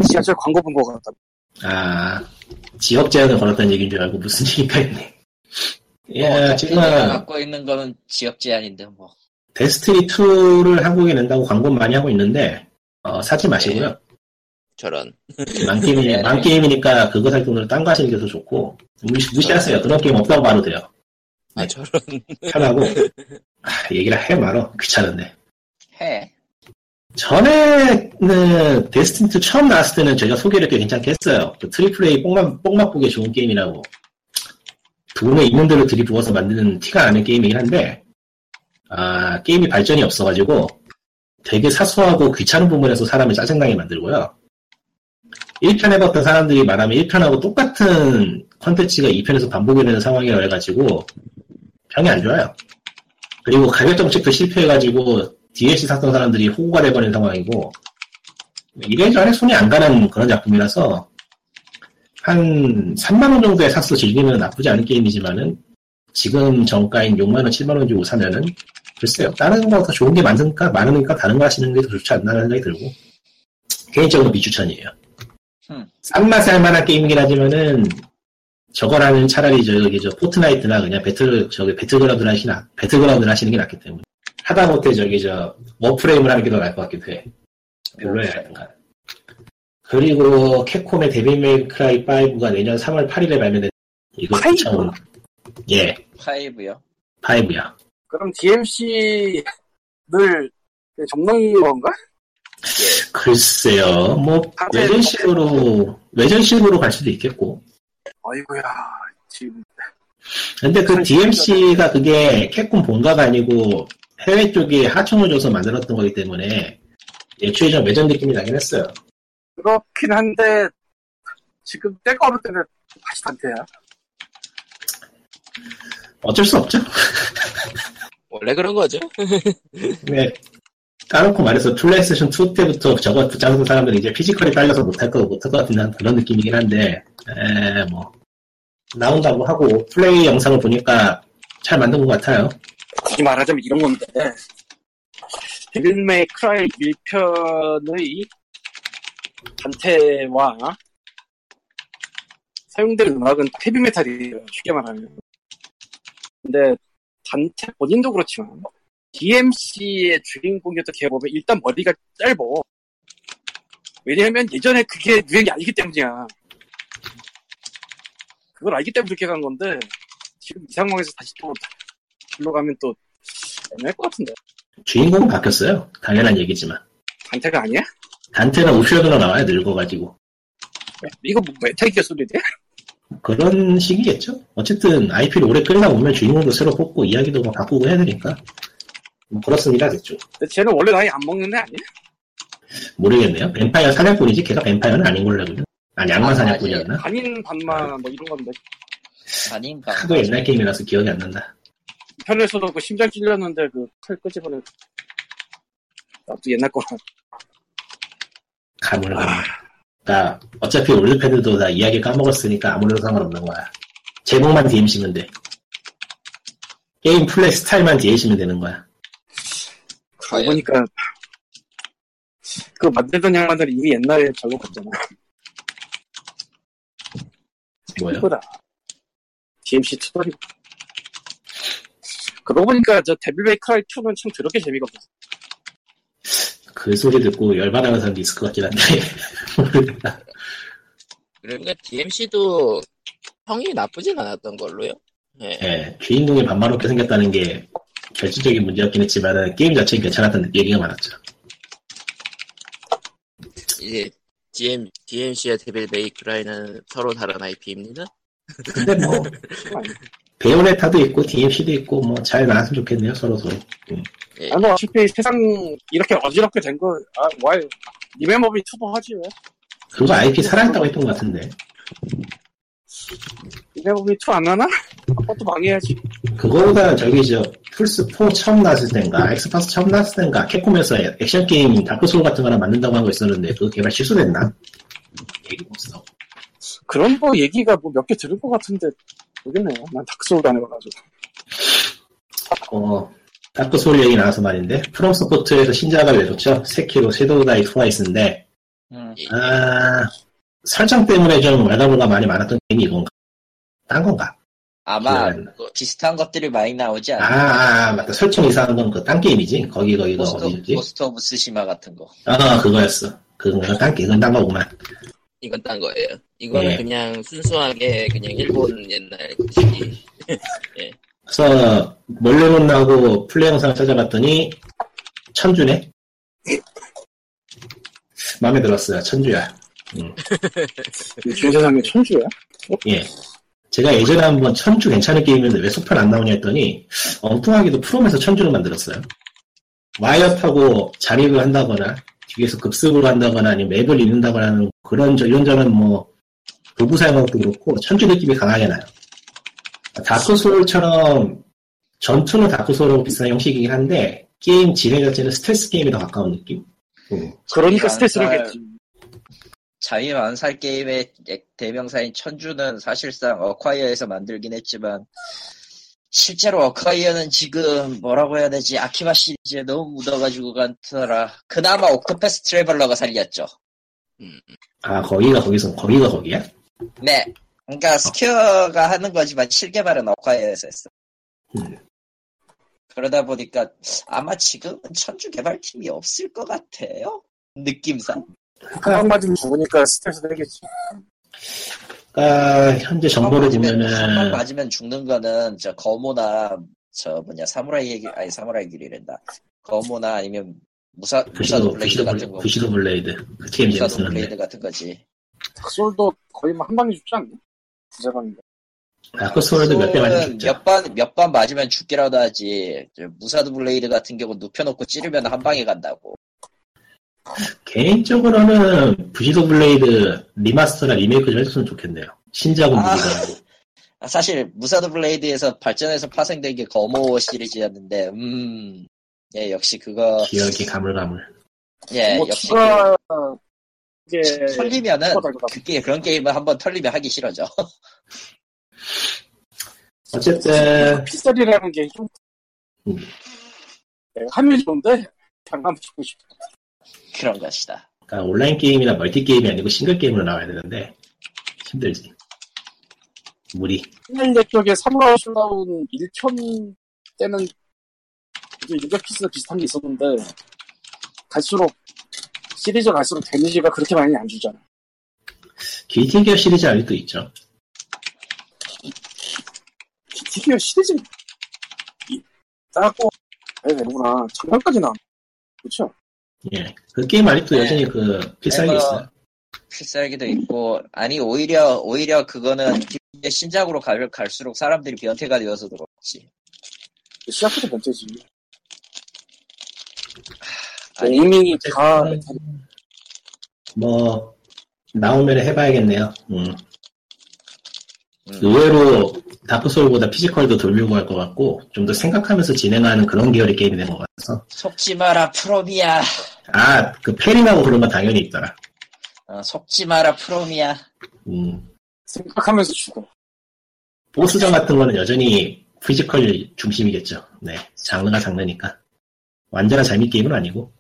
[SPEAKER 2] 지하철 광고 본 거 같다.
[SPEAKER 4] 아 지역 제한을 걸었다는 얘기인 줄 알고 무슨 얘기가 있네. 예,
[SPEAKER 3] 어차피
[SPEAKER 4] 지금
[SPEAKER 3] 내가 갖고 있는 거는 지역 제한인데 뭐.
[SPEAKER 4] 데스티니 2를 한국에 낸다고 광고 많이 하고 있는데 어, 사지 마시고요.
[SPEAKER 1] 저런.
[SPEAKER 4] 만 게임이
[SPEAKER 3] 네.
[SPEAKER 4] 만 게임이니까 그거 살 돈으로 딴 거 하시는 게 더 좋고 무시, 무시하세요. 그런 게임 없다고 봐도 돼요.
[SPEAKER 1] 아,
[SPEAKER 4] 네.
[SPEAKER 1] 저런.
[SPEAKER 4] 편하고 아, 얘기를 해 말어 귀찮은데.
[SPEAKER 3] 해.
[SPEAKER 4] 전에는 데스티니 2 처음 나왔을 때는 제가 소개를 꽤 괜찮게 했어요. 그 triple A 뽕맛 뽕맛 보기 좋은 게임이라고 돈에 있는 대로 들이부어서 만드는 티가 나는 게임이긴 한데 아 게임이 발전이 없어가지고 되게 사소하고 귀찮은 부분에서 사람을 짜증나게 만들고요. 1편 해봤던 사람들이 말하면 1편하고 똑같은 컨텐츠가 2편에서 반복이 되는 상황이라 해가지고 평이 안 좋아요. 그리고 가격 정책도 실패해가지고 DLC 샀던 사람들이 호구가 돼버린 상황이고 이래저래 손이 안 가는 그런 작품이라서 한 3만원 정도에 사서 즐기면 나쁘지 않은 게임이지만은 지금 정가인 6만원, 7만원 주고 사면은 글쎄요. 다른 거더 좋은 게 많으니까 많으니까 다른 거 하시는 게 더 좋지 않나라는 생각이 들고. 개인적으로 비추천이에요.
[SPEAKER 3] 음.
[SPEAKER 4] 싼 맛에 할 만한 게임이긴 하지만은 저거라면 차라리 저기 저 포트나이트나 그냥 배틀 저기 배틀그라운드 하시나 배틀그라운드 하시는 게 낫기 때문에. 하다 못해 저기 저 워프레임을 하는 게 더 나을 것 같기도 해. 별로야 약간 그리고 캡콤의 데빌 메이크라이 5가 내년 3월 8일에 발매된 이거
[SPEAKER 2] five?
[SPEAKER 4] 참 예,
[SPEAKER 3] five요.
[SPEAKER 4] 5야.
[SPEAKER 2] 그럼 DMC를 접는 건가?
[SPEAKER 4] 글쎄요, 뭐 외전식으로 외전식으로 갈 수도 있겠고.
[SPEAKER 2] 아이고야 지금
[SPEAKER 4] 근데 그 DMC가 그게 캡콤 본가가 아니고 해외 쪽에 하청을 줘서 만들었던 거기 때문에 애초에 좀 외전 느낌이 나긴 했어요.
[SPEAKER 2] 그렇긴 한데 지금 때가 어느 때는 다시 단태야.
[SPEAKER 4] 어쩔 수 없죠.
[SPEAKER 1] 원래 그런 거죠.
[SPEAKER 4] 근데 까놓고 말해서 플레이스테이션 2 때부터 저거 붙잡는 사람들은 이제 피지컬이 딸려서 못할 거 못할 것 같은 그런 느낌이긴 한데 에, 뭐 나온다고 하고 플레이 영상을 보니까 잘 만든 것 같아요.
[SPEAKER 2] 굳이 말하자면 이런 건데 데빌 메이 크라이 1편의 단테와 사용된 음악은 헤비메탈이에요 쉽게 말하면 근데 단테 본인도 그렇지만 DMC의 주인공이었던 걔 보면 일단 머리가 짧어 왜냐면 예전에 그게 유행이 아니기 때문이야 그걸 알기 때문에 그렇게 간 건데 지금 이 상황에서 다시 또 길로 가면 또 애매할 것 같은데
[SPEAKER 4] 주인공은 바뀌었어요. 당연한 얘기지만
[SPEAKER 2] 단테가 아니야?
[SPEAKER 4] 단테는 옵션으로 나와요 늙어가지고
[SPEAKER 2] 이거 뭐 메탈기어 소리지?
[SPEAKER 4] 그런 식이겠죠. 어쨌든 IP를 오래 끌다 보면 주인공도 새로 뽑고 이야기도 막 바꾸고 해야 되니까 뭐 그렇습니다 됐죠.
[SPEAKER 2] 근데 쟤는 원래 나이 안 먹는 애 아니야?
[SPEAKER 4] 모르겠네요. 뱀파이어 사냥꾼이지 걔가 뱀파이어는 아닌 걸로 알거든. 아니 악마
[SPEAKER 3] 아,
[SPEAKER 4] 사냥꾼이었나?
[SPEAKER 2] 반인 반마 뭐 이런 건데
[SPEAKER 3] 아닌가?
[SPEAKER 4] 하도 옛날 게임이라서 기억이 안 난다.
[SPEAKER 2] 편에서도 그 심장 찔렸는데 그 칼 끄집어내 나도 옛날 거라
[SPEAKER 4] 가물가물. 그러니까 어차피 올드패드도 다 이야기 까먹었으니까 아무래도 상관없는 거야. 제목만 DMC면 돼. 게임 플레이 스타일만 DMC면 되는 거야.
[SPEAKER 2] 그러고 보니까 그 만들던 양반들이 이미 옛날에
[SPEAKER 4] 뭐요?
[SPEAKER 2] 이거다 DMC 투덜이 그러고 보니까 저 데빌 메이 크라이 2는 참 더럽게 재미가 없었어
[SPEAKER 4] 그 소리 듣고 열받아는 사람도 있을 것 같긴 한데. 모르겠다.
[SPEAKER 1] 그러니까 DMC도 평이 나쁘진 않았던 걸로요. 예.
[SPEAKER 4] 예, 주인공이 반말롭게 생겼다는 게 결정적인 문제였긴 했지만 게임 자체는 괜찮았다는 얘기가 많았죠.
[SPEAKER 1] 이제 DM, DMC와 데빌 메이크라이는 서로 다른 IP입니다.
[SPEAKER 4] 근데 뭐 베요네타도 있고 DMC도 있고 뭐 잘 나왔으면 좋겠네요 서로 서로.
[SPEAKER 1] 예.
[SPEAKER 2] 아 뭐 어차피 세상 이렇게 어지럽게 된 거 아, 와이 리멤버 미 two도 하지 왜
[SPEAKER 4] 그거 IP 살아있다고 했던 것 같은데
[SPEAKER 2] 리멤버 미 two 안 하나? 그것도 망해야지
[SPEAKER 4] 그거보다 저기 저 플스 4 처음 나왔을 때인가 엑스박스 처음 나왔을 때인가 캡콤에서 액션 게임 다크 소울 같은 거나 만든다고 한 거 있었는데 그거 개발 취소됐나? 얘기 없어.
[SPEAKER 2] 그런 거 얘기가 뭐 몇 개 들을 것 같은데 모르겠네요 난 다크소울도 안 해봐가지고
[SPEAKER 4] 어, 다크 소울 얘기 나와서 말인데 프롬 소프트에서 신작을 내줬죠. 세키로 섀도우 다이 트와이스인데
[SPEAKER 3] 음,
[SPEAKER 4] 아 설정 때문에 좀 외다보가 많이 많았던 게임이 이건가? 딴 건가?
[SPEAKER 3] 아마
[SPEAKER 4] 안 나.
[SPEAKER 3] 비슷한 것들이 많이 나오지
[SPEAKER 4] 아,
[SPEAKER 3] 않나?
[SPEAKER 4] 아, 아, 맞다. 설정 이상한 건 그 딴 게임이지. 거기 거기가
[SPEAKER 3] 고스트,
[SPEAKER 4] 어디지?
[SPEAKER 3] 고스트 오브 쓰시마 같은 거.
[SPEAKER 4] 아, 그거였어. 그건 딴 게임, 딴 거구만.
[SPEAKER 1] 이건 딴 거예요. 이거는
[SPEAKER 4] 예.
[SPEAKER 1] 그냥 순수하게 그냥 일본 옛날 시기.
[SPEAKER 4] 그래서 몰래문 나고 플레이 영상을 찾아봤더니 천주네. 마음에 들었어요. 천주야.
[SPEAKER 2] 요즘 세상에 천주야?
[SPEAKER 4] 예. 제가 예전에 한번 천주 괜찮은 게임인데 왜 소편 안 나오냐 했더니 엉뚱하게도 프롬에서 천주를 만들었어요. 와이어 타고 잠입을 한다거나 뒤에서 급습을 한다거나 아니면 맵을 읽는다거나 하는 그런 저 이런저런 뭐 도구 사용한 것도 그렇고 천주 느낌이 강하게 나요. 다크 소울처럼 전투는 다크 소울하고 비슷한 형식이긴 한데 게임 진행 자체는 스텔스 게임에 더 가까운 느낌? 음.
[SPEAKER 2] 그러니까
[SPEAKER 3] 자기가
[SPEAKER 2] 스트레스를
[SPEAKER 3] 한 살-
[SPEAKER 2] 겠지
[SPEAKER 3] 잠입 암살 게임의 대명사인 천주는 사실상 어콰이어에서 만들긴 했지만 실제로 어콰이어는 지금 뭐라고 해야 되지 아키바 시리즈에 너무 묻어가지고 간더라 그나마 옥토패스 트래블러가 살렸죠
[SPEAKER 1] 음,
[SPEAKER 4] 아 거기가 거기서 거기가 거기야?
[SPEAKER 3] 네. 그러니까 스퀘어가 하는 거지만 실개발은 어콰이어에서 했어
[SPEAKER 4] 음.
[SPEAKER 3] 그러다 보니까 아마 지금은 천주 개발팀이 없을 것 같아요. 느낌상.
[SPEAKER 2] 한방 맞으면 죽으니까 스트레스 되겠지.
[SPEAKER 4] 그러니까 현재 정보를
[SPEAKER 3] 한방
[SPEAKER 4] 보면은
[SPEAKER 3] 맞으면 죽는 거는 저 검호나 저 뭐냐 사무라이 길 아니 사무라이 길이란다. 검호나 아니면 무사 무사도
[SPEAKER 4] 부시도
[SPEAKER 3] 블레이드
[SPEAKER 4] 부시도,
[SPEAKER 3] 같은
[SPEAKER 4] 블-
[SPEAKER 3] 거.
[SPEAKER 4] 부시도 블레이드 그
[SPEAKER 3] 무사도 블레이드 같은 거지
[SPEAKER 2] 닥솔도 거의 뭐 한 방에 죽지 않나? 부자방인가
[SPEAKER 4] 다크소울도 몇 대 맞으면 죽죠
[SPEAKER 3] 몇번 몇 번 맞으면 죽기라도 하지 저 무사도 블레이드 같은 경우 눕혀놓고 찌르면 한 방에 간다고
[SPEAKER 4] 개인적으로는 부시도 블레이드 리마스터나 리메이크 좀 해줬으면 좋겠네요 신작은
[SPEAKER 3] 아.
[SPEAKER 4] 무기가 아니고
[SPEAKER 3] 아, 사실 무사도 블레이드에서 발전해서 파생된 게 검호 시리즈였는데 음. 예, 역시 그거
[SPEAKER 4] 기억이 가물가물
[SPEAKER 3] 예,
[SPEAKER 2] 뭐
[SPEAKER 3] 역시
[SPEAKER 2] 추가 이게
[SPEAKER 3] 그, 털리면은 그게 그런 게임을 한번 털리면 하기 싫어져.
[SPEAKER 4] 어쨌든
[SPEAKER 2] 필살이라는 게 좀
[SPEAKER 4] 음.
[SPEAKER 2] 하면 좋은데 장난 주고 싶어
[SPEAKER 3] 그런 것이다.
[SPEAKER 4] 그러니까 온라인 게임이나 멀티 게임이 아니고 싱글 게임으로 나와야 되는데 힘들지 무리
[SPEAKER 2] 옛날 쪽에 사무라이 슐라운 1편 때는 이게 유격 피스가 비슷한 게 있었는데 갈수록 시리즈 갈수록 데미지가 그렇게 많이 안 주잖아.
[SPEAKER 4] 게이팅 기어 시리즈 아직도 있죠.
[SPEAKER 2] 디기어 시리즈 따고 왜 되구나. 장난까지 나 그렇죠
[SPEAKER 4] 예. 그 게임 아직도
[SPEAKER 3] 네.
[SPEAKER 4] 여전히 그 필살기
[SPEAKER 3] 내가-
[SPEAKER 4] 있어요.
[SPEAKER 3] 필살기도 있고 아니 오히려 오히려 그거는 이제 신작으로 갈, 갈수록 사람들이 변태가 되어서 그렇지.
[SPEAKER 2] 시작부터 문제지
[SPEAKER 3] 아니,
[SPEAKER 2] 이미 다
[SPEAKER 4] 어쨌든 뭐 나오면 해봐야겠네요. 음.
[SPEAKER 3] 음.
[SPEAKER 4] 의외로 다크소울보다 피지컬도 덜 요구할 것 같고 좀 더 생각하면서 진행하는 그런 계열의 게임이 된 것 같아서
[SPEAKER 3] 속지 마라 프롬이야.
[SPEAKER 4] 아 그 parrying하고 그런 건 당연히 있더라.
[SPEAKER 3] 어, 속지 마라 프롬이야.
[SPEAKER 4] 음.
[SPEAKER 2] 생각하면서 죽어.
[SPEAKER 4] 보스전 같은 거는 여전히 피지컬 중심이겠죠. 네, 장르가 장르니까 완전한 잠입 게임은 아니고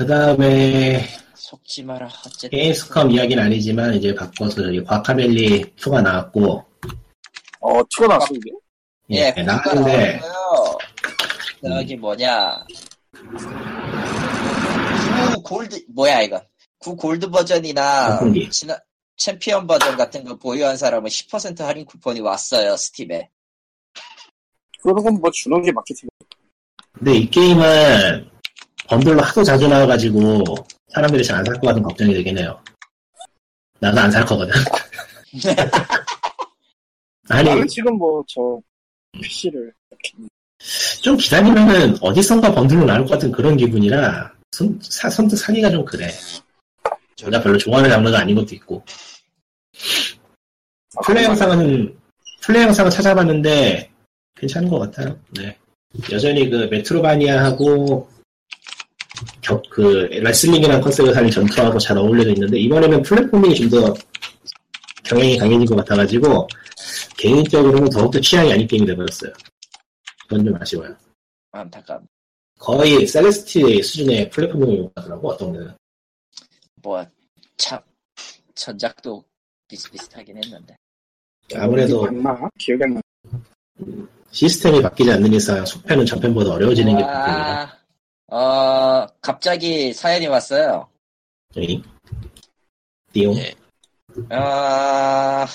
[SPEAKER 4] 그 다음에
[SPEAKER 3] 속지 마라. 어쨌든
[SPEAKER 4] 게임스컴 이야기는 아니지만 이제 바꿔서 여기 과카멜리 2가 나왔고
[SPEAKER 2] 어, two가 나왔어, 이게?
[SPEAKER 3] 예,
[SPEAKER 4] 예,
[SPEAKER 3] 구가
[SPEAKER 4] 나왔는데.
[SPEAKER 3] 저기 뭐냐. 구 골드 뭐야 이건? 구 골드 버전이나
[SPEAKER 4] 선풍기.
[SPEAKER 3] 지난 챔피언 버전 같은 거 보유한 사람은 10% 할인 쿠폰이 왔어요 스팀에.
[SPEAKER 2] 그런 건 뭐 주는 게 마케팅.
[SPEAKER 4] 근데 이 게임은 번들로 하도 자주 나와가지고 사람들이 잘 안 살 것 같은 걱정이 되긴 해요. 나도 안 살 거거든. 아니
[SPEAKER 2] 나는 지금 뭐, 저, PC를.
[SPEAKER 4] 좀 기다리면은 어디선가 번들로 나올 것 같은 그런 기분이라 손, 사, 선뜻 사기가 좀 그래. 제가 별로 좋아하는 장르가 아닌 것도 있고 플레이 영상은 플레이 영상을 찾아봤는데 괜찮은 것 같아요. 네. 여전히 그 메트로바니아하고 격, 그 레슬링이라는 컨셉을 살린 전투하고 잘 어울려져 있는데 이번에는 platforming이 좀 더 경향이 강해진 것 같아가지고 개인적으로는 더욱더 취향이 아닌 게임이 돼버렸어요. 그건 좀 아쉬워요.
[SPEAKER 3] 안타깝.
[SPEAKER 4] 거의 셀레스테 수준의 플랫폼을 하더라고 어떤 데는.
[SPEAKER 3] 뭐참 전작도 비슷비슷하긴 했는데.
[SPEAKER 4] 아무래도?
[SPEAKER 2] 기억이 안 나.
[SPEAKER 4] 시스템이 바뀌지 않는 이상 속편은 전편보다 어려워지는 게 바뀝니다.
[SPEAKER 3] 아, 어 갑자기 사연이 왔어요.
[SPEAKER 4] 네. 띠용.
[SPEAKER 1] 예.
[SPEAKER 3] 아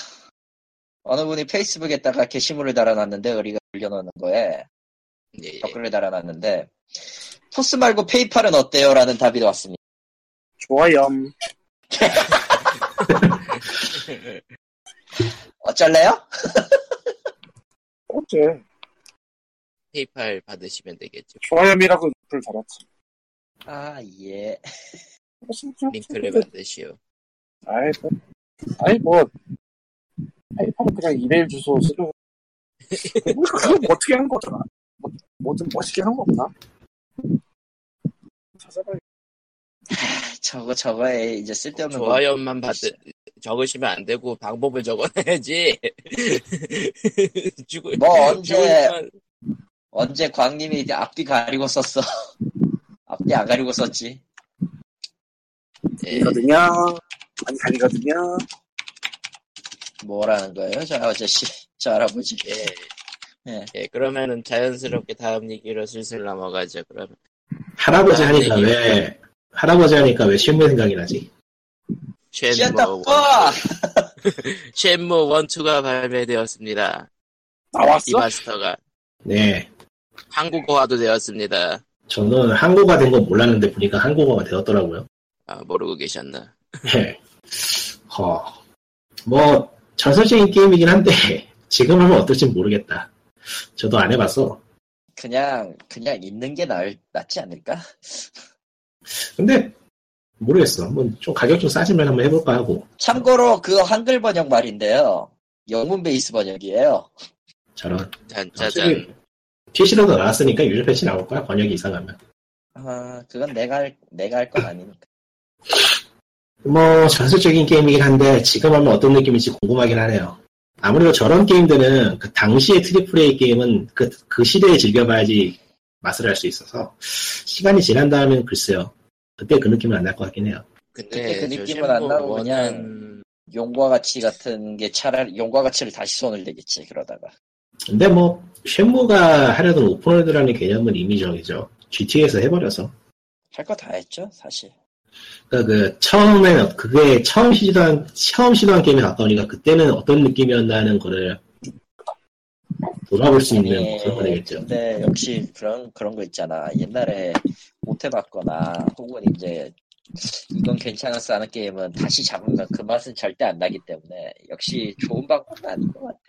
[SPEAKER 3] 어느 분이 페이스북에다가 게시물을 달아놨는데 우리가 올려놓는 거에
[SPEAKER 1] 예, 예.
[SPEAKER 3] 댓글을 달아놨는데 토스 말고 페이팔은 어때요? 라는 답이 왔습니다.
[SPEAKER 2] 좋아요.
[SPEAKER 3] 어쩔래요?
[SPEAKER 2] 어째.
[SPEAKER 1] 페이팔 받으시면 되겠죠.
[SPEAKER 2] 좋아요이라고 댓글 달았지.
[SPEAKER 3] 아 예.
[SPEAKER 1] 링크를 받으시오.
[SPEAKER 2] 아이, 뭐, 아이, 뭐, 페이팔은 그냥 이메일 주소 쓰는, 그거 뭐 어떻게 한 거더라? 뭐, 뭐좀 멋있게 한 거 없나? 찾아봐야
[SPEAKER 3] 저거 저거에 이제 쓸데없는 거.
[SPEAKER 1] 좋아요만 받 적으시면 안 되고 방법을 적어놔야지. 죽을
[SPEAKER 3] 뭐 언제
[SPEAKER 1] 죽을
[SPEAKER 3] 언제 광님이 이제 앞뒤 가리고 썼어. 앞뒤 안 가리고 썼지.
[SPEAKER 1] 예,
[SPEAKER 2] 되거든요. 많이 가리거든요.
[SPEAKER 3] 뭐라는 거예요, 저 아저씨, 저 할아버지.
[SPEAKER 1] 예.
[SPEAKER 3] 예.
[SPEAKER 1] 예, 그러면은 자연스럽게 다음 얘기로 슬슬 넘어가죠. 그러면
[SPEAKER 4] 할아버지
[SPEAKER 1] 아,
[SPEAKER 4] 하니까
[SPEAKER 1] 네,
[SPEAKER 4] 왜 할아버지 하니까 왜 쉐무 생각이 나지?
[SPEAKER 1] 쉐무
[SPEAKER 3] 빠!
[SPEAKER 1] 원, 쉐무 원투가 발매되었습니다.
[SPEAKER 2] 나왔어?
[SPEAKER 1] 이마스터가
[SPEAKER 4] 네.
[SPEAKER 1] 한국어화도 되었습니다.
[SPEAKER 4] 저는 한국어가 된건 몰랐는데 보니까 한국어가 되었더라고요.
[SPEAKER 1] 아, 모르고 계셨나?
[SPEAKER 4] 네. 허. 뭐 전설적인 게임이긴 한데 지금 하면 어떨지 모르겠다. 저도 안 해봐서.
[SPEAKER 3] 그냥 그냥 있는 게 나을, 낫지 않을까?
[SPEAKER 4] 근데 모르겠어. 한번 좀 가격 좀 싸지면 한번 해볼까 하고.
[SPEAKER 3] 참고로 그 한글 번역 말인데요. 영문 베이스 번역이에요.
[SPEAKER 4] 저런.
[SPEAKER 1] 짠,
[SPEAKER 4] 확실히
[SPEAKER 1] 짜잔.
[SPEAKER 4] PC로도 나왔으니까 유저 패치 나올 거야. 번역이 이상하면.
[SPEAKER 3] 아, 그건 내가 할, 내가 할 건 아니니까.
[SPEAKER 4] 뭐 전설적인 게임이긴 한데 지금 하면 어떤 느낌일지 궁금하긴 하네요. 아무래도 저런 게임들은 그 당시의 triple A 게임은 그, 그 시대에 즐겨봐야지 맛을 알 수 있어서 시간이 지난 다음엔 글쎄요. 그때 그 느낌은 안 날 것 같긴 해요.
[SPEAKER 1] 근데
[SPEAKER 3] 그때
[SPEAKER 1] 그저
[SPEAKER 3] 느낌은 안 나고
[SPEAKER 1] 원은
[SPEAKER 3] 그냥 용과 같이 같은 게 차라리 용과 같이를 다시 손을 대겠지 그러다가
[SPEAKER 4] 근데 뭐 셴무가 하려던 open world라는 개념은 이미 정이죠. GTA에서 해버려서.
[SPEAKER 3] 할 거 다 했죠 사실.
[SPEAKER 4] 그러니까 그 처음에는 그게 처음 시도한 처음 시도한 게임에 가까우니까 그때는 어떤 느낌이었나 하는 거를 돌아볼 수 있는
[SPEAKER 3] 아니,
[SPEAKER 4] 그런 거 되겠죠.
[SPEAKER 3] 근데 역시 그런 그런 거 있잖아. 옛날에 못 해봤거나 혹은 이제 이건 괜찮았어 하는 게임은 다시 잡으면 그 맛은 절대 안 나기 때문에 역시 좋은 방법은 아닌 것 같아.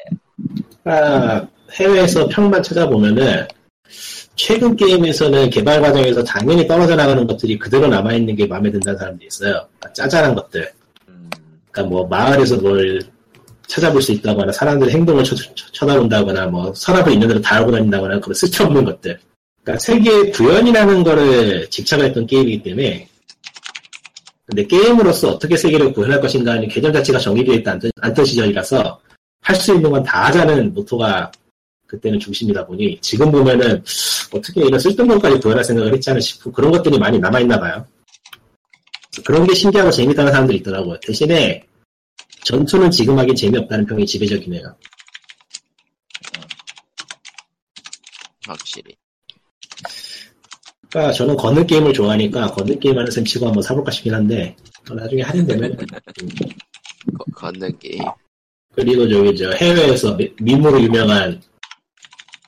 [SPEAKER 4] 아, 해외에서 평만 찾아보면은 최근 게임에서는 개발 과정에서 당연히 떨어져 나가는 것들이 그대로 남아 있는 게 마음에 든다는 사람들이 있어요. 짜잘한 것들.
[SPEAKER 3] 음,
[SPEAKER 4] 그러니까 뭐 마을에서 뭘 찾아볼 수 있다거나 사람들의 행동을 쳐, 다본다거나 뭐 서랍을 있는 대로 다 알고 다닌다거나 그런 쓸데없는 것들. 그러니까 세계의 구현이라는 거를 집착했던 게임이기 때문에 근데 게임으로서 어떻게 세계를 구현할 것인가 하는 개념 자체가 정의되어 있지 않던, 않던 시절이라서 할 수 있는 건 다 하자는 모토가 그때는 중심이다 보니 지금 보면은 어떻게 이런 쓸데없는 것까지 구현할 생각을 했지 않나 싶고 그런 것들이 많이 남아있나 봐요. 그런 게 신기하고 재밌다는 사람들이 있더라고요. 대신에 전투는 지금 하긴 재미없다는 평이 지배적이네요.
[SPEAKER 1] 확실히.
[SPEAKER 4] 그러니까 저는 걷는 게임을 좋아하니까 걷는 게임 하는 셈 치고 한번 사볼까 싶긴 한데 나중에 할인되면
[SPEAKER 1] 거- 걷는 게임.
[SPEAKER 4] 그리고 저기 저 해외에서 미- 밈으로 유명한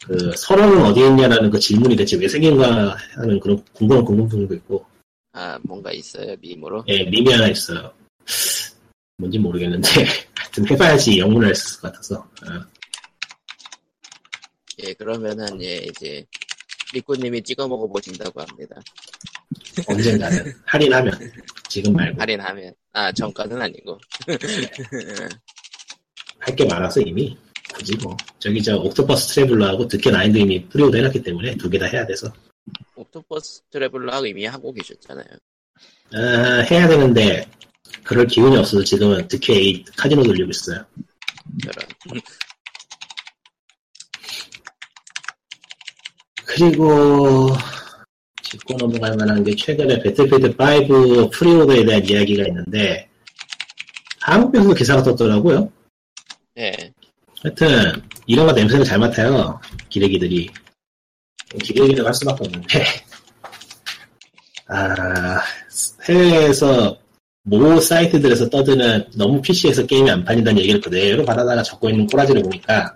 [SPEAKER 4] 그 선언은 어디 있냐라는 그 질문이 대체 왜 생긴가 하는 그런 궁금한 궁금증도 있고
[SPEAKER 1] 아, 뭔가 있어요, 밈으로.
[SPEAKER 4] 예 밈이 하나 있어요. 뭔지 모르겠는데 하여튼 해봐야지 영문을 했을 것 같아서 어.
[SPEAKER 1] 예, 그러면은, 예, 이제, 리꾸님이 찍어 먹어 보신다고 합니다.
[SPEAKER 4] 언젠가는 할인하면 지금 말고
[SPEAKER 1] 할인하면. 아, 정가는 아니고.
[SPEAKER 4] 할 게 많아서 이미 굳이 뭐 저기 저 옥토패스 트래블러하고 드퀘 11도 이미 preorder 해놨기 때문에 두 개 다 해야 돼서
[SPEAKER 1] 옥토패스 트래블러 이미 하고 계셨잖아요.
[SPEAKER 4] 아, 해야 되는데 그럴 기운이 없어서 지금은 8 카지노 돌리고 있어요
[SPEAKER 1] 저런.
[SPEAKER 4] 그리고 짚고 넘어갈 만한 게 최근에 배틀필드 5 preorder에 대한 이야기가 있는데 한국에서도 기사가 떴더라고요
[SPEAKER 1] 예.
[SPEAKER 4] 하여튼 이런 거 냄새를 잘 맡아요 기레기들이 기레기를 할 수밖에 없는데 아 해외에서 모 사이트들에서 떠드는 너무 PC에서 게임이 안 팔린다는 얘기를 그대로 받아다가 적고 있는 꼬라지를 보니까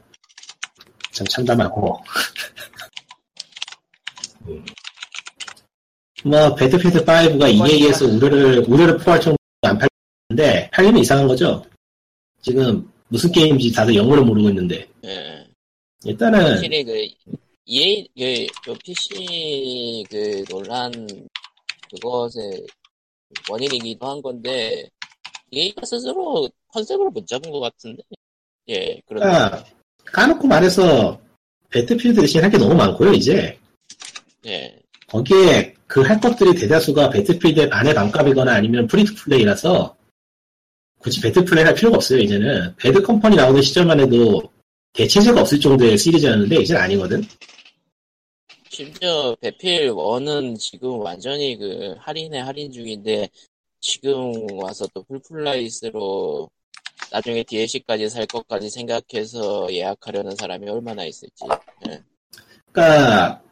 [SPEAKER 4] 참 참담하고 음. 뭐 배틀필드 5가 EA에서 우려를 우려를 포할 정도로 안 팔리는데 팔리면 이상한 거죠 지금 무슨 게임인지 다들 영어를 모르고 있는데
[SPEAKER 1] 예.
[SPEAKER 4] 일단은
[SPEAKER 1] 확실히 그, EA, 그, 요 PC 그 논란, 그것의 원인이기도 한 건데, EA가 스스로 컨셉을 못 잡은 것 같은데. 예, 그런데.
[SPEAKER 4] 그러니까 까놓고 말해서 배틀필드 대신 할 게 너무 많고요 이제
[SPEAKER 1] 예.
[SPEAKER 4] 거기에 그 할 것들이 대다수가 배틀필드의 반의 반값이거나 아니면 free to play라서 굳이 배틀필드 할 필요가 없어요 이제는 배드 컴퍼니 나오는 시절만 해도 대체제가 없을 정도의 시리즈였는데 이제는 아니거든
[SPEAKER 1] 심지어 배필 1은 지금 완전히 그 할인에 할인 중인데 지금 와서 또 full price로 나중에 DLC까지 살 것까지 생각해서 예약하려는 사람이 얼마나 있을지. 예.
[SPEAKER 4] 그러니까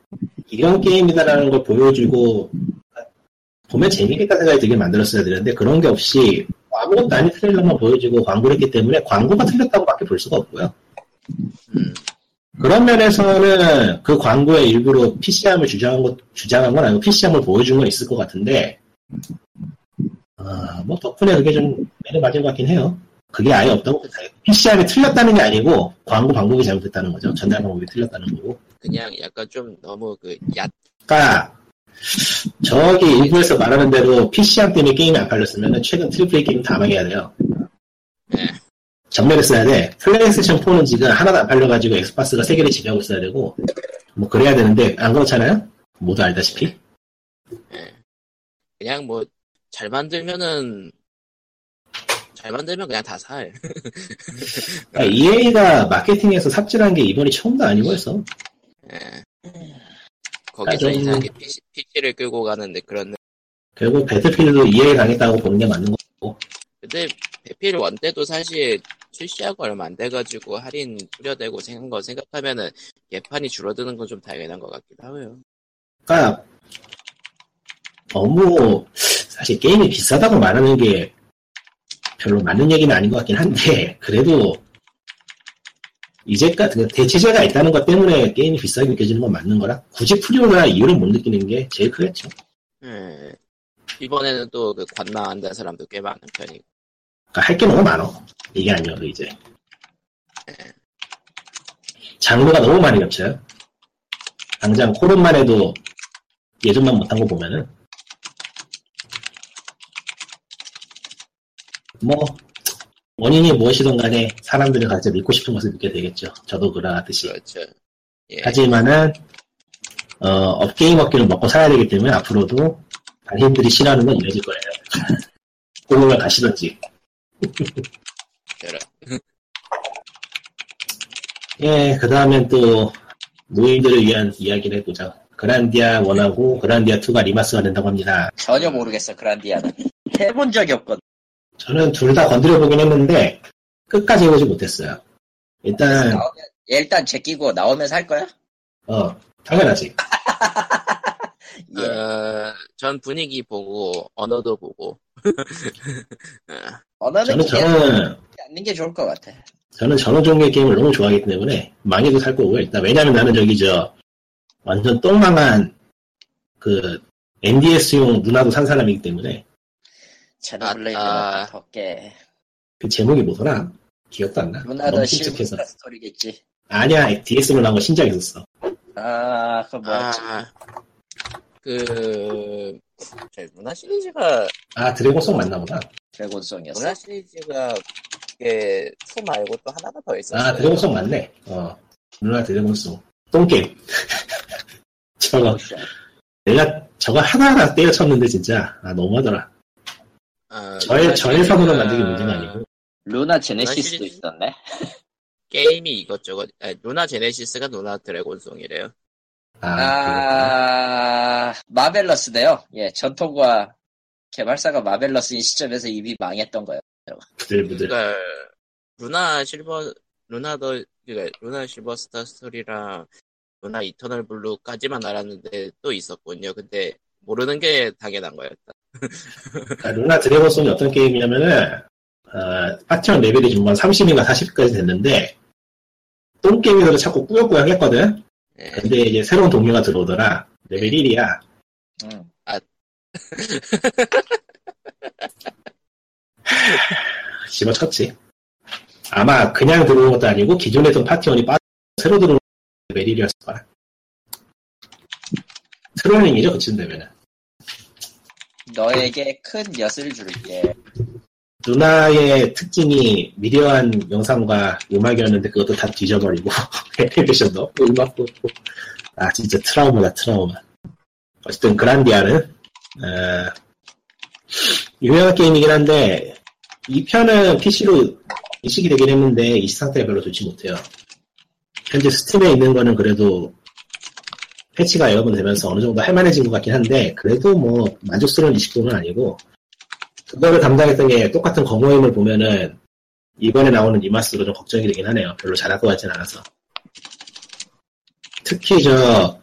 [SPEAKER 4] 이런 게임이다라는 걸 보여주고 보면 재밌겠다 생각이 들게 만들었어야 되는데 그런 게 없이 아무것도 아닌 트레일러만 보여주고 광고를 했기 때문에 광고가 틀렸다고밖에 볼 수가 없고요
[SPEAKER 1] 음,
[SPEAKER 4] 그런 면에서는 그 광고에 일부러 PC함을 주장한 것, 주장한 건 아니고 PC함을 보여준 건 있을 것 같은데, 아, 뭐 덕분에 그게 좀 매를 맞은 것 같긴 해요. 그게 아예 없다고 못해요. PC함이 틀렸다는 게 아니고 광고 방법이 잘못됐다는 거죠. 전달 방법이 틀렸다는 거고.
[SPEAKER 1] 그냥 약간 좀 너무 그 얕,
[SPEAKER 4] 그러니까 저기 일부에서 말하는 대로 PC함 때문에 게임이 안 팔렸으면 최근 triple A 게임 다 망해야 돼요.
[SPEAKER 1] 예.
[SPEAKER 4] 전멸을 했어야 돼. 플레이스테이션 4는 지금 하나도 안 팔려가지고 엑스박스가 세계를 지배하고 있어야 되고, 뭐 그래야 되는데 안 그렇잖아요? 모두 알다시피.
[SPEAKER 1] 예. 그냥 뭐 잘 만들면은 잘 만들면 그냥 다 살.
[SPEAKER 4] EA가 마케팅에서 삽질한 게 이번이 처음도 아니고 해서
[SPEAKER 1] 예. 거기서
[SPEAKER 4] 아, 좀-
[SPEAKER 1] 이상하게 PC, PC를 끌고 가는데 그런
[SPEAKER 4] 결국 배틀필드도 EA 당했다고 보는 게 맞는 거고.
[SPEAKER 1] 근데 배필 원 때도 사실 출시하고 얼마 안 돼가지고 할인 뿌려대고 생긴 거 생각하면은 예판이 줄어드는 건 좀 당연한 것 같기도 하고요.
[SPEAKER 4] 그러니까 너무 사실 게임이 비싸다고 말하는 게 별로 맞는 얘기는 아닌 것 같긴 한데 그래도 이제까지 그 대체제가 있다는 것 때문에 게임이 비싸게 느껴지는 건 맞는 거라 굳이 preorder할 이유를 못 느끼는 게 제일 크겠죠.
[SPEAKER 1] 예. 이번에는 또 그 관망한다는 사람도 꽤 많은 편이고.
[SPEAKER 4] 그러니까 할게 너무 많어. 이게 아니어도 이제. 장르가 너무 많이 겹쳐요. 당장 콜옵만 해도 예전만 못한 거 보면은 뭐 원인이 무엇이든 간에 사람들이 각자 믿고 싶은 것을 믿게 되겠죠. 저도 그러하듯이.
[SPEAKER 1] 그렇죠. 예.
[SPEAKER 4] 하지만은 어, 업 게임 업계는 먹고 살아야 되기 때문에 앞으로도 단인들이 싫어하는 건 이어질 거예요. 공을 가시던지. 예, 그 다음엔 또 노인들을 위한 이야기를 해보자. 그란디아 1하고 그란디아 2가 리마스터가 된다고 합니다.
[SPEAKER 3] 전혀 모르겠어 그란디아는 해본 적이 없거든
[SPEAKER 4] 저는 둘 다 건드려 보긴 했는데 끝까지 해보지 못했어요. 일단
[SPEAKER 3] 나오면 일단 제끼고 나오면 살 거야?
[SPEAKER 4] 어 당연하지.
[SPEAKER 3] 예.
[SPEAKER 1] 어, 전 분위기 보고 언어도 보고. 어,
[SPEAKER 3] 언어는
[SPEAKER 4] 저는 저는
[SPEAKER 3] 않는 게 좋을 것 같아
[SPEAKER 4] 저는 전원 종류의 게임을 너무 좋아하기 때문에 망해도 살 거고요. 일단 왜냐면 나는 저기 저 완전 똥망한 그 NDS용 누나도 산 사람이기 때문에
[SPEAKER 3] 제노 블레이드는
[SPEAKER 1] 아, 아.
[SPEAKER 3] 덕게
[SPEAKER 4] 그 제목이 뭐더라? 기억도 안 나. 너무
[SPEAKER 3] 실버. 스토리겠지
[SPEAKER 4] 아니야 DS로 나온 거 신작 있었어.
[SPEAKER 3] 아 그거 뭐였지
[SPEAKER 1] 아, 그, 저 문화 시리즈가,
[SPEAKER 4] 아 드래곤송 맞나 보다.
[SPEAKER 3] 드래곤송이었어
[SPEAKER 1] 문화 시리즈가, 그게, 2 말고 또 하나가 더 있었어요.
[SPEAKER 4] 아 드래곤송 맞네. 어 누나 드래곤송. 똥게임. 저거 내가 저거 하나하나 때려쳤는데 진짜 아 너무하더라.
[SPEAKER 1] 아,
[SPEAKER 4] 저의 저의 사고는 만들기 문제가 아니고.
[SPEAKER 3] 루나 제네시스도
[SPEAKER 1] 시리즈?
[SPEAKER 3] 있었네
[SPEAKER 1] 게임이 이것저것, 아, 누나 제네시스가 누나 드래곤송이래요.
[SPEAKER 4] 아.
[SPEAKER 3] 아, 마벨러스네요. 예, 전통과 개발사가 마벨러스인 시점에서 이미 망했던 거예요.
[SPEAKER 4] 부들부들.
[SPEAKER 1] 그니까, 루나 실버, 루나 더, 그니까, 루나 실버 스타 스토리랑, 루나 이터널 블루까지만 알았는데 또 있었군요. 근데, 모르는 게 당연한 거였다.
[SPEAKER 4] 루나 드래곤송이 어떤 게임이냐면은 어, 파티원 레벨이 중반 30인가 40까지 됐는데 똥게임이라도 자꾸 꾸역꾸역 했거든.
[SPEAKER 1] 예.
[SPEAKER 4] 근데 이제 새로운 동료가 들어오더라. 레벨 1이야.
[SPEAKER 3] 음.
[SPEAKER 4] 집어쳤지. 아마 그냥 들어온 것도 아니고 기존에 있던 파티원이 빠져 새로 들어온 레벨 1이었을 거야. trolling이죠 그쯤 되면은.
[SPEAKER 3] 너에게 큰 엿을 줄게.
[SPEAKER 4] 루나의 특징이 미려한 영상과 음악이었는데 그것도 다 뒤져버리고. 애니메이션도 음악도 아 진짜 트라우마다 트라우마. 어쨌든 그란디아는 어, 유명한 게임이긴 한데 이 편은 PC로 이식이 되긴 했는데 이 상태가 별로 좋지 못해요. 현재 스팀에 있는 거는 그래도 패치가 여러 번 되면서 어느 정도 할만해진 것 같긴 한데 그래도 뭐 만족스러운 이식도는 아니고 그거를 담당했던 게 똑같은 겅호임을 보면은 이번에 나오는 remaster도 좀 걱정이 되긴 하네요. 별로 잘할 것 같진 않아서. 특히 저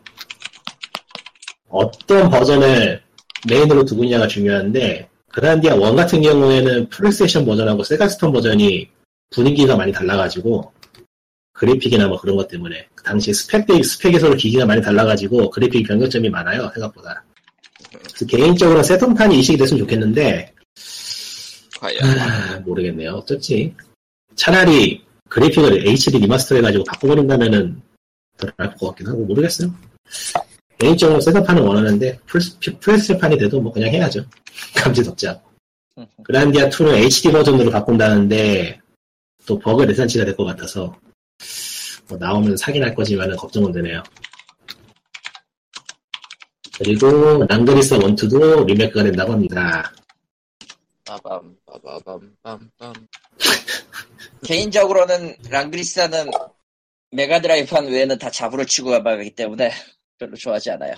[SPEAKER 4] 어떤 버전을 메인으로 두고 있냐가 중요한데 그란디아 1 같은 경우에는 플레이스테이션 버전하고 세가새턴 버전이 분위기가 많이 달라가지고 그래픽이나 뭐 그런 것 때문에 그 당시 스펙 대 스펙에서도 기기가 많이 달라가지고 그래픽 변경점이 많아요 생각보다. 그래서 개인적으로 새턴판이 이식이 됐으면 좋겠는데
[SPEAKER 1] 과연.
[SPEAKER 4] 아, 모르겠네요. 어쩔지. 차라리 그래픽을 HD remaster 해가지고 바꿔버린다면은 더 나을 것 같긴 하고 모르겠어요. 개인적으로 새턴판을 원하는데 플스판이 돼도 뭐 그냥 해야죠. 감지덕지 않고. 그란디아 2는 HD 버전으로 바꾼다는데 또 버그 대잔치가 될 것 같아서 뭐 나오면 사긴 할 거지만은 걱정은 되네요. 그리고 랑그릿사 1, 2도 리메이크가 된다고 합니다.
[SPEAKER 1] 빠밤, 빠바밤, 빰빰.
[SPEAKER 3] 개인적으로는 랑그릿사는 메가드라이브판 외에는 다 잡으로 치고 가봐기 때문에 별로 좋아하지 않아요.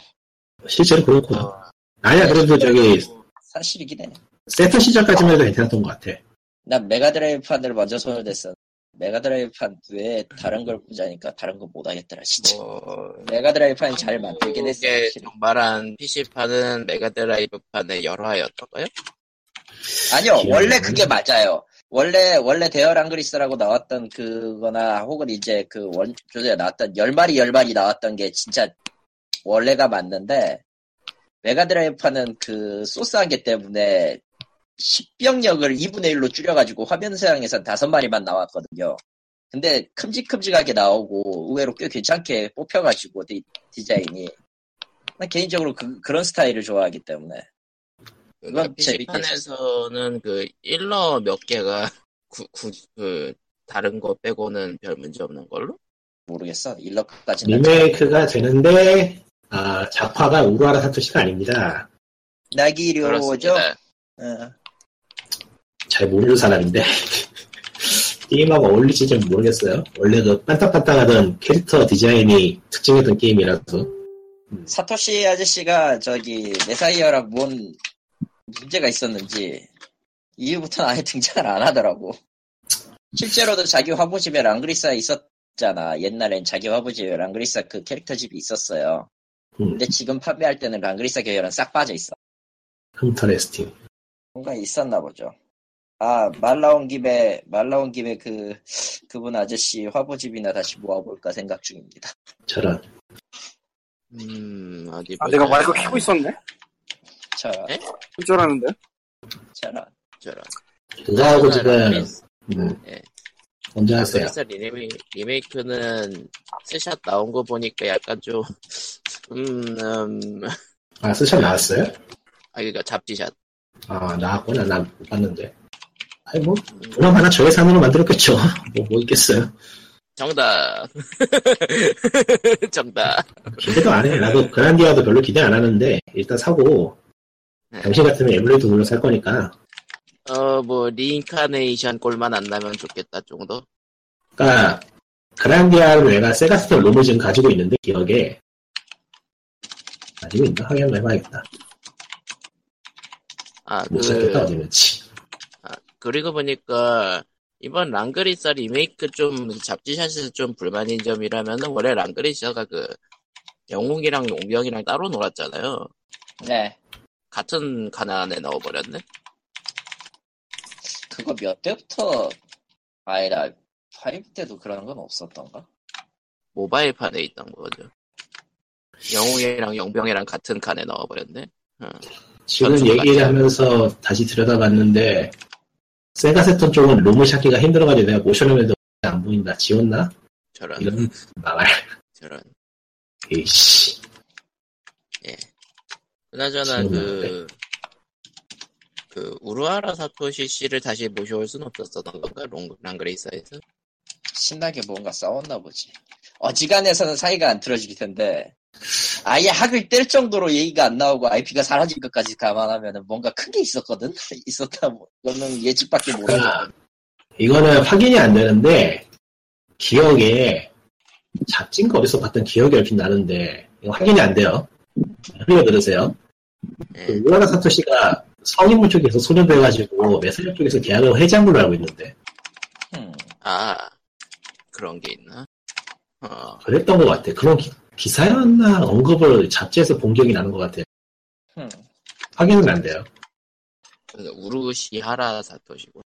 [SPEAKER 4] 실제로 그렇구나.
[SPEAKER 1] 어,
[SPEAKER 4] 아니야, 그래도 저기,
[SPEAKER 3] 사실이긴 해.
[SPEAKER 4] 새턴 시절까지만 해도 괜찮았던 것 같아.
[SPEAKER 3] 난 메가드라이브판을 먼저 손을 댔어. 메가드라이브판 외에 다른 걸 보자니까 다른 거 못하겠더라 진짜.
[SPEAKER 1] 뭐,
[SPEAKER 3] 메가드라이브판이 잘 만들긴 했어.
[SPEAKER 1] 그게
[SPEAKER 3] 확실히.
[SPEAKER 1] 정말한 PC판은 메가드라이브판의 열화였던가요?
[SPEAKER 3] 아니요, 원래
[SPEAKER 4] 안
[SPEAKER 3] 그게 맞아요. 원래, 원래 대열 랑그리스라고 나왔던 그거나, 혹은 이제 그 원조에 나왔던, 열마리 열마리 나왔던 게 진짜 원래가 맞는데, 메가드라이브판은 그 소스 한개 때문에 10병력을 2분의 1로 줄여가지고 화면 사양에선 5마리만 나왔거든요. 근데 큼직큼직하게 나오고 의외로 꽤 괜찮게 뽑혀가지고 디, 디자인이 난 개인적으로 그, 그런 스타일을 좋아하기 때문에
[SPEAKER 1] 그러니까
[SPEAKER 3] 재밌게
[SPEAKER 1] PC판에서는 그 일러 몇 개가 구, 구, 그 다른 거 빼고는 별 문제 없는 걸로?
[SPEAKER 3] 모르겠어 일러까지는
[SPEAKER 4] 리메이크가 되는데 아, 작화가 우루아라 사토시가 아닙니다.
[SPEAKER 3] 나기료죠. 어,
[SPEAKER 4] 잘 모르는 사람인데 게임하고 어울리지 좀 모르겠어요. 원래 그 반딱반딱하던 캐릭터 디자인이 특징이었던 게임이라서
[SPEAKER 3] 사토시 아저씨가 저기 메사이어랑 뭔 문제가 있었는지 이후부터는 아예 등장을 안 하더라고. 실제로도 자기 화보집에 랑그리사 있었잖아. 옛날엔 자기 화보집에 랑그리사 그 캐릭터 집이 있었어요.
[SPEAKER 4] 음,
[SPEAKER 3] 근데 지금 판매할 때는 랑그리사 계열은 싹 빠져 있어.
[SPEAKER 4] 흠터레스팅.
[SPEAKER 3] 뭔가 있었나 보죠. 아, 말 나온 김에, 말 나온 김에 그, 그분 아저씨 화보집이나 다시 모아볼까 생각 중입니다.
[SPEAKER 4] 저런.
[SPEAKER 1] 음, 어디
[SPEAKER 2] 아,
[SPEAKER 1] 보자.
[SPEAKER 2] 내가 마이크 켜고 있었네?
[SPEAKER 3] 저,
[SPEAKER 1] 에?
[SPEAKER 2] 줄 알았는데?
[SPEAKER 3] 저런.
[SPEAKER 1] 저런.
[SPEAKER 4] 그거하고 지금
[SPEAKER 1] 랑그릿사-
[SPEAKER 4] 음,
[SPEAKER 1] 예.
[SPEAKER 4] 먼저 하세요.
[SPEAKER 1] 랑그릿사 리메이, 리메이크는 스샷 나온 거 보니까 약간 좀, 음, 음,
[SPEAKER 4] 아 스샷 나왔어요?
[SPEAKER 1] 아, 그니까 잡지샷.
[SPEAKER 4] 아 나왔구나. 난못 봤는데. 아니 뭐 그럼 하나 저예산으로 만들었겠죠. 뭐, 뭐 있겠어요.
[SPEAKER 1] 정답. 정답.
[SPEAKER 4] 기대도 안 해. 나도 그란디아도 별로 기대 안 하는데 일단 사고
[SPEAKER 1] 네.
[SPEAKER 4] 당신 같으면 에뮬레이터 돌려 살 거니까.
[SPEAKER 1] 어, 뭐, 리인카네이션 꼴만 안 나면 좋겠다 정도?
[SPEAKER 4] 그러니까 그란디아를 내가 세가새턴 롬을 지금 가지고 있는데 기억에 가지고 있나? 확인 해봐야겠다.
[SPEAKER 1] 아,
[SPEAKER 4] 못 찾겠다
[SPEAKER 1] 그,
[SPEAKER 4] 어디는지.
[SPEAKER 1] 그리고 보니까, 이번 랑그리사 리메이크 좀, 잡지샷에서 좀 불만인 점이라면은, 원래 랑그리사가 그, 영웅이랑 용병이랑 따로 놀았잖아요.
[SPEAKER 3] 네.
[SPEAKER 1] 같은 칸 안에 넣어버렸네?
[SPEAKER 3] 그거 몇 대부터, 아니다, 5 때도 그런 건 없었던가?
[SPEAKER 1] 모바일판에 있던 거죠. 영웅이랑 용병이랑 같은 칸에 넣어버렸네? 어.
[SPEAKER 4] 지금
[SPEAKER 1] 전투
[SPEAKER 4] 얘기를
[SPEAKER 1] 같지
[SPEAKER 4] 하면서 다시 들여다봤는데 세가세톤 쪽은 롬을 찾기가 힘들어가지고 내가 모션을 안 보인다. 지웠나?
[SPEAKER 1] 저런,
[SPEAKER 4] 이런 망할.
[SPEAKER 1] 저런.
[SPEAKER 4] 에이씨.
[SPEAKER 1] 그나저나
[SPEAKER 4] 지금
[SPEAKER 1] 그, 그, 우루아라 사토시 씨를 다시 모셔올 순 없었던 건가? 롱, 랑그레이사에서?
[SPEAKER 3] 신나게 뭔가 싸웠나 보지. 어지간해서는 사이가 안 틀어질 텐데, 아예 학을 뗄 정도로 얘기가 안 나오고 IP가 사라질 것까지 감안하면 뭔가 큰 게 있었거든? 있었다, 뭐, 그거는 예측밖에 못하거든.
[SPEAKER 4] 이거는 확인이 안 되는데 기억에 잡진 거 어디서 봤던 기억이 얼핏 나는데 이거 확인이 안 돼요. 흘려 들으세요.
[SPEAKER 1] 예.
[SPEAKER 4] 그 우라나 사토시가 성인물 쪽에서 소년돼가지고 메스력 쪽에서 계약을 해지한 걸로 알고 있는데
[SPEAKER 3] 음,
[SPEAKER 1] 아, 그런 게 있나? 어,
[SPEAKER 4] 그랬던 것 같아. 그런 기, 사였나 언급을 잡지에서 본 기억이 나는 것 같아.
[SPEAKER 3] 음.
[SPEAKER 4] 확인은 안 돼요.
[SPEAKER 1] 우루시하라 사토시고,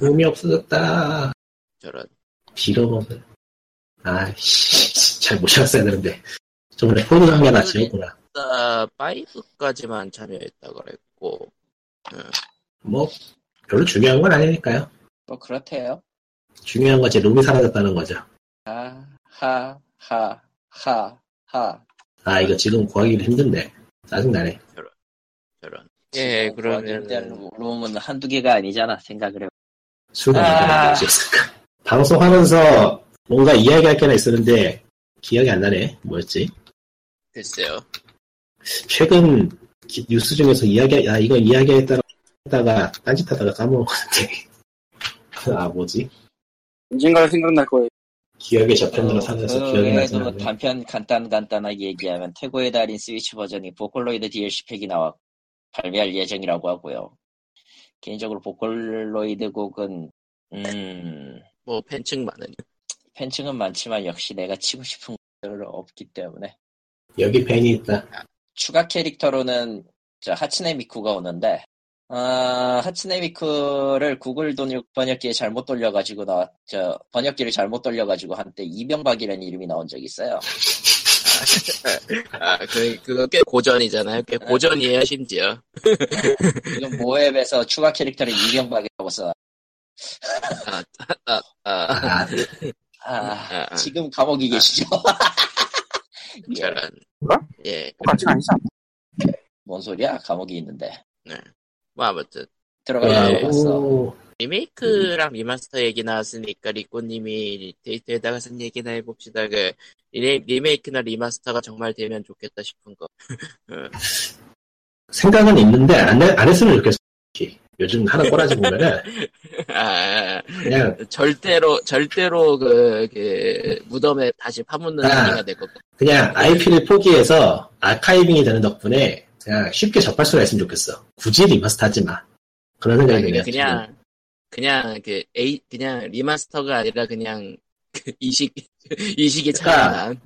[SPEAKER 4] 의미 없어졌다.
[SPEAKER 1] 저런.
[SPEAKER 4] 빌어먹은. 아이씨, 잘못 찾았어야 되는데. 저번에 포드 장면 지었구나.
[SPEAKER 1] 5까지만 참여했다 그랬고,
[SPEAKER 4] 뭐, 별로 중요한 건 아니니까요.
[SPEAKER 3] 뭐, 그렇대요.
[SPEAKER 4] 중요한 건제 롬이 사라졌다는 거죠.
[SPEAKER 3] 하, 하, 하, 하, 하.
[SPEAKER 4] 아, 이거 지금 구하기도 힘든데. 짜증나네.
[SPEAKER 1] 저런. 예,
[SPEAKER 3] 지금
[SPEAKER 1] 그러면은-
[SPEAKER 3] 구하기는 룸은 한두 개가 아니잖아, 생각을 해.
[SPEAKER 4] 술
[SPEAKER 3] 아.
[SPEAKER 4] 거였을까. 방송하면서 뭔가 이야기할 게 하나 있었는데, 기억이 안 나네. 뭐였지?
[SPEAKER 1] 글쎄요.
[SPEAKER 4] 최근 기- 뉴스 중에서 이야기, 아, 이거 이야기했다가, 했다가, 딴짓하다가 까먹은 건데. 아, 뭐지?
[SPEAKER 2] 언젠가 생각날 거예요.
[SPEAKER 4] 기억에 저편으로 사면서
[SPEAKER 3] 그
[SPEAKER 4] 기억이 나지
[SPEAKER 3] 외에도
[SPEAKER 4] 않네.
[SPEAKER 3] 단편 간단 간단하게 얘기하면 태고의 달인 스위치 버전이 보컬로이드 DLC 팩이 나와 발매할 예정이라고 하고요. 개인적으로 보컬로이드 곡은 음
[SPEAKER 1] 뭐, 팬층 많으니.
[SPEAKER 3] 팬층은 많지만 역시 내가 치고 싶은 것들은 없기 때문에
[SPEAKER 4] 여기 팬이 있다.
[SPEAKER 3] 추가 캐릭터로는 저 하츠네 미쿠가 오는데 아, 하츠네 미쿠를 구글 번역, 번역기에 잘못 돌려가지고 나, 저, 번역기를 잘못 돌려가지고 한때 이병박이라는 이름이 나온 적이 있어요.
[SPEAKER 1] 아, 그, 그거 꽤 고전이잖아요. 꽤 고전이에요, 심지어.
[SPEAKER 3] 지금 모앱에서 추가 캐릭터를 이병박이라고 써.
[SPEAKER 1] 아, 아, 아,
[SPEAKER 4] 아,
[SPEAKER 3] 아,
[SPEAKER 1] 아,
[SPEAKER 3] 지금 감옥에 계시죠? 예,
[SPEAKER 1] 저런. 예,
[SPEAKER 2] 똑같진 아니지 않나?
[SPEAKER 3] 뭔 소리야? 감옥에 있는데.
[SPEAKER 1] 뭐 아무튼
[SPEAKER 3] 들어가서
[SPEAKER 1] 네. 리메이크랑 remaster 얘기 나왔으니까 리꼬님이 데이트에다가 쓴 얘기나 해봅시다. 그 리메, 리메이크나 remaster가 정말 되면 좋겠다 싶은 거.
[SPEAKER 4] 생각은 있는데 안, 해- 안 했으면 좋겠어. 요즘 하는 꼬라지 보면은
[SPEAKER 1] 아,
[SPEAKER 4] 그냥
[SPEAKER 1] 절대로 절대로 그, 그 무덤에 다시 파묻는
[SPEAKER 4] 아.
[SPEAKER 1] 행위가 될것 같아.
[SPEAKER 4] 그냥 IP를 포기해서 archiving이 되는 덕분에 그냥 쉽게 접할 수가 있으면 좋겠어. 굳이 remaster 하지 마. 그런 생각이 드네요.
[SPEAKER 1] 그냥 그냥 그 A 그냥 remaster가 아니라 그냥 그 이식 이식이
[SPEAKER 4] 그러니까
[SPEAKER 1] 차이난.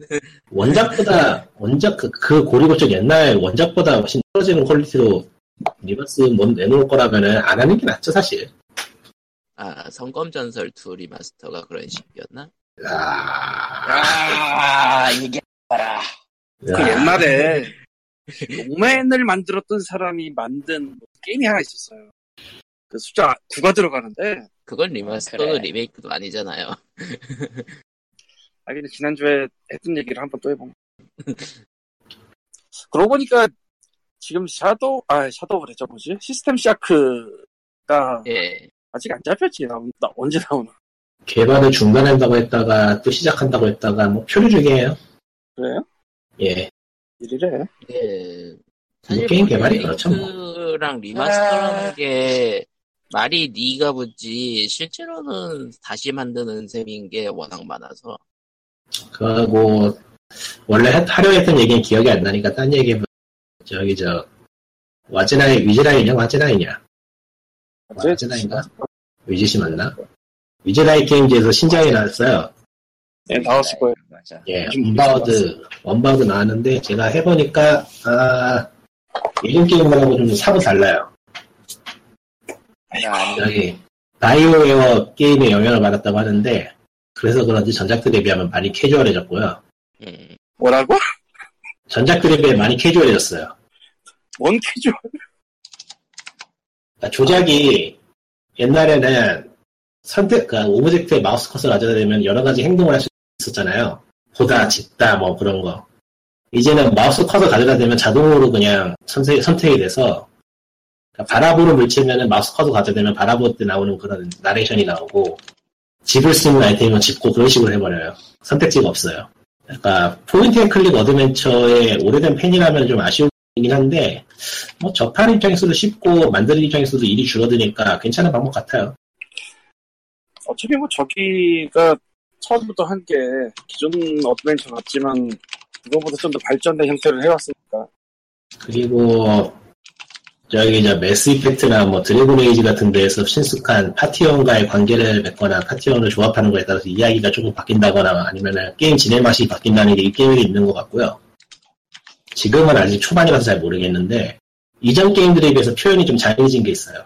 [SPEAKER 4] 원작보다 원작 그, 그 고리고 쪽 옛날 원작보다 훨씬 떨어지는 quality로 리마스터 뭐 내놓을 거라면은 안 하는 게 낫죠 사실.
[SPEAKER 1] 아 성검전설 2 리마스터가 그런 식이었나?
[SPEAKER 4] 아,
[SPEAKER 3] 아, 이게 봐라.
[SPEAKER 2] 그 옛날에 록맨을 만들었던 사람이 만든 게임이 하나 있었어요. 그 숫자 9가 들어가는데
[SPEAKER 1] 그건 리마스터도
[SPEAKER 3] 그래.
[SPEAKER 1] 리메이크도 아니잖아요.
[SPEAKER 2] 아 근데 지난주에 했던 얘기를 한번 또 해보면 그러고 보니까 지금 샤도우 아 샤도우 그랬죠 뭐지 시스템 쇼크가
[SPEAKER 1] 예.
[SPEAKER 2] 아직 안 잡혔지 나, 나 언제 나오나
[SPEAKER 4] 개발을 중단한다고 했다가 또 시작한다고 했다가 뭐 표류 중이에요.
[SPEAKER 2] 그래요?
[SPEAKER 4] 예.
[SPEAKER 2] 이래래
[SPEAKER 1] 예.
[SPEAKER 4] 뭐 게임 개발이 그렇죠, 뭐.
[SPEAKER 1] 리메이크랑 리마스터라는 게 말이 니가 붙지 실제로는 다시 만드는 셈인 게 워낙 많아서.
[SPEAKER 4] 그뭐 원래 하- 하려 했던 얘기는 기억이 안 나니까 딴 얘기 저기 저 와즈라인 위즈라인이냐? 와즈라인이야 와즈라인가? 위즈시 맞나? 위즈라인 게임즈에서 신작이 나왔어요
[SPEAKER 2] 예, 나왔을 거예요.
[SPEAKER 3] 맞아.
[SPEAKER 4] 예
[SPEAKER 2] 요즘
[SPEAKER 4] 원바우드 원바우드 나왔는데 제가 해보니까 아 예전 게임하고 좀 사뭇 달라요.
[SPEAKER 3] 아니,
[SPEAKER 4] 여기 바이오웨어 게임에 영향을 받았다고 하는데 그래서 그런지 전작들에 비하면 많이 캐주얼해졌고요.
[SPEAKER 1] 음.
[SPEAKER 2] 뭐라고?
[SPEAKER 4] 전작들에 비해 많이 캐주얼해졌어요.
[SPEAKER 2] 뭔 캐주얼?
[SPEAKER 4] 그러니까 조작이 옛날에는 선택, 그러니까 object에 마우스 커서를 가져다 대면 여러 가지 행동을 할 수 있었잖아요. 보다, 집다, 뭐 그런 거. 이제는 마우스 커서를 가져다 대면 자동으로 그냥 선택, 선택이 돼서 그러니까 바라볼 물체면은 마우스 커서를 가져다 대면 바라볼 때 나오는 그런 나레이션이 나오고 집을 수 있는 아이템은 집고 그런 식으로 해버려요. 선택지가 없어요. 그러니까 point and click 어드벤처의 오래된 팬이라면 좀 아쉬우긴 한데 뭐 접하는 입장에서도 쉽고 만드는 입장에서도 일이 줄어드니까 괜찮은 방법 같아요.
[SPEAKER 2] 어차피 뭐 저기가 처음부터 한 게 기존 어드벤처 같지만 그거보다 좀 더 발전된 형태를 해왔으니까
[SPEAKER 4] 그리고 저기 저 매스 이펙트나 뭐 드래곤 에이지 같은 데에서 신숙한 파티원과의 관계를 맺거나 파티원을 조합하는 거에 따라서 이야기가 조금 바뀐다거나 아니면은 게임 진행 맛이 바뀐다는 게 이 게임에 있는 것 같고요. 지금은 아직 초반이라서 잘 모르겠는데 이전 게임들에 비해서 표현이 좀 잘해진 게 있어요.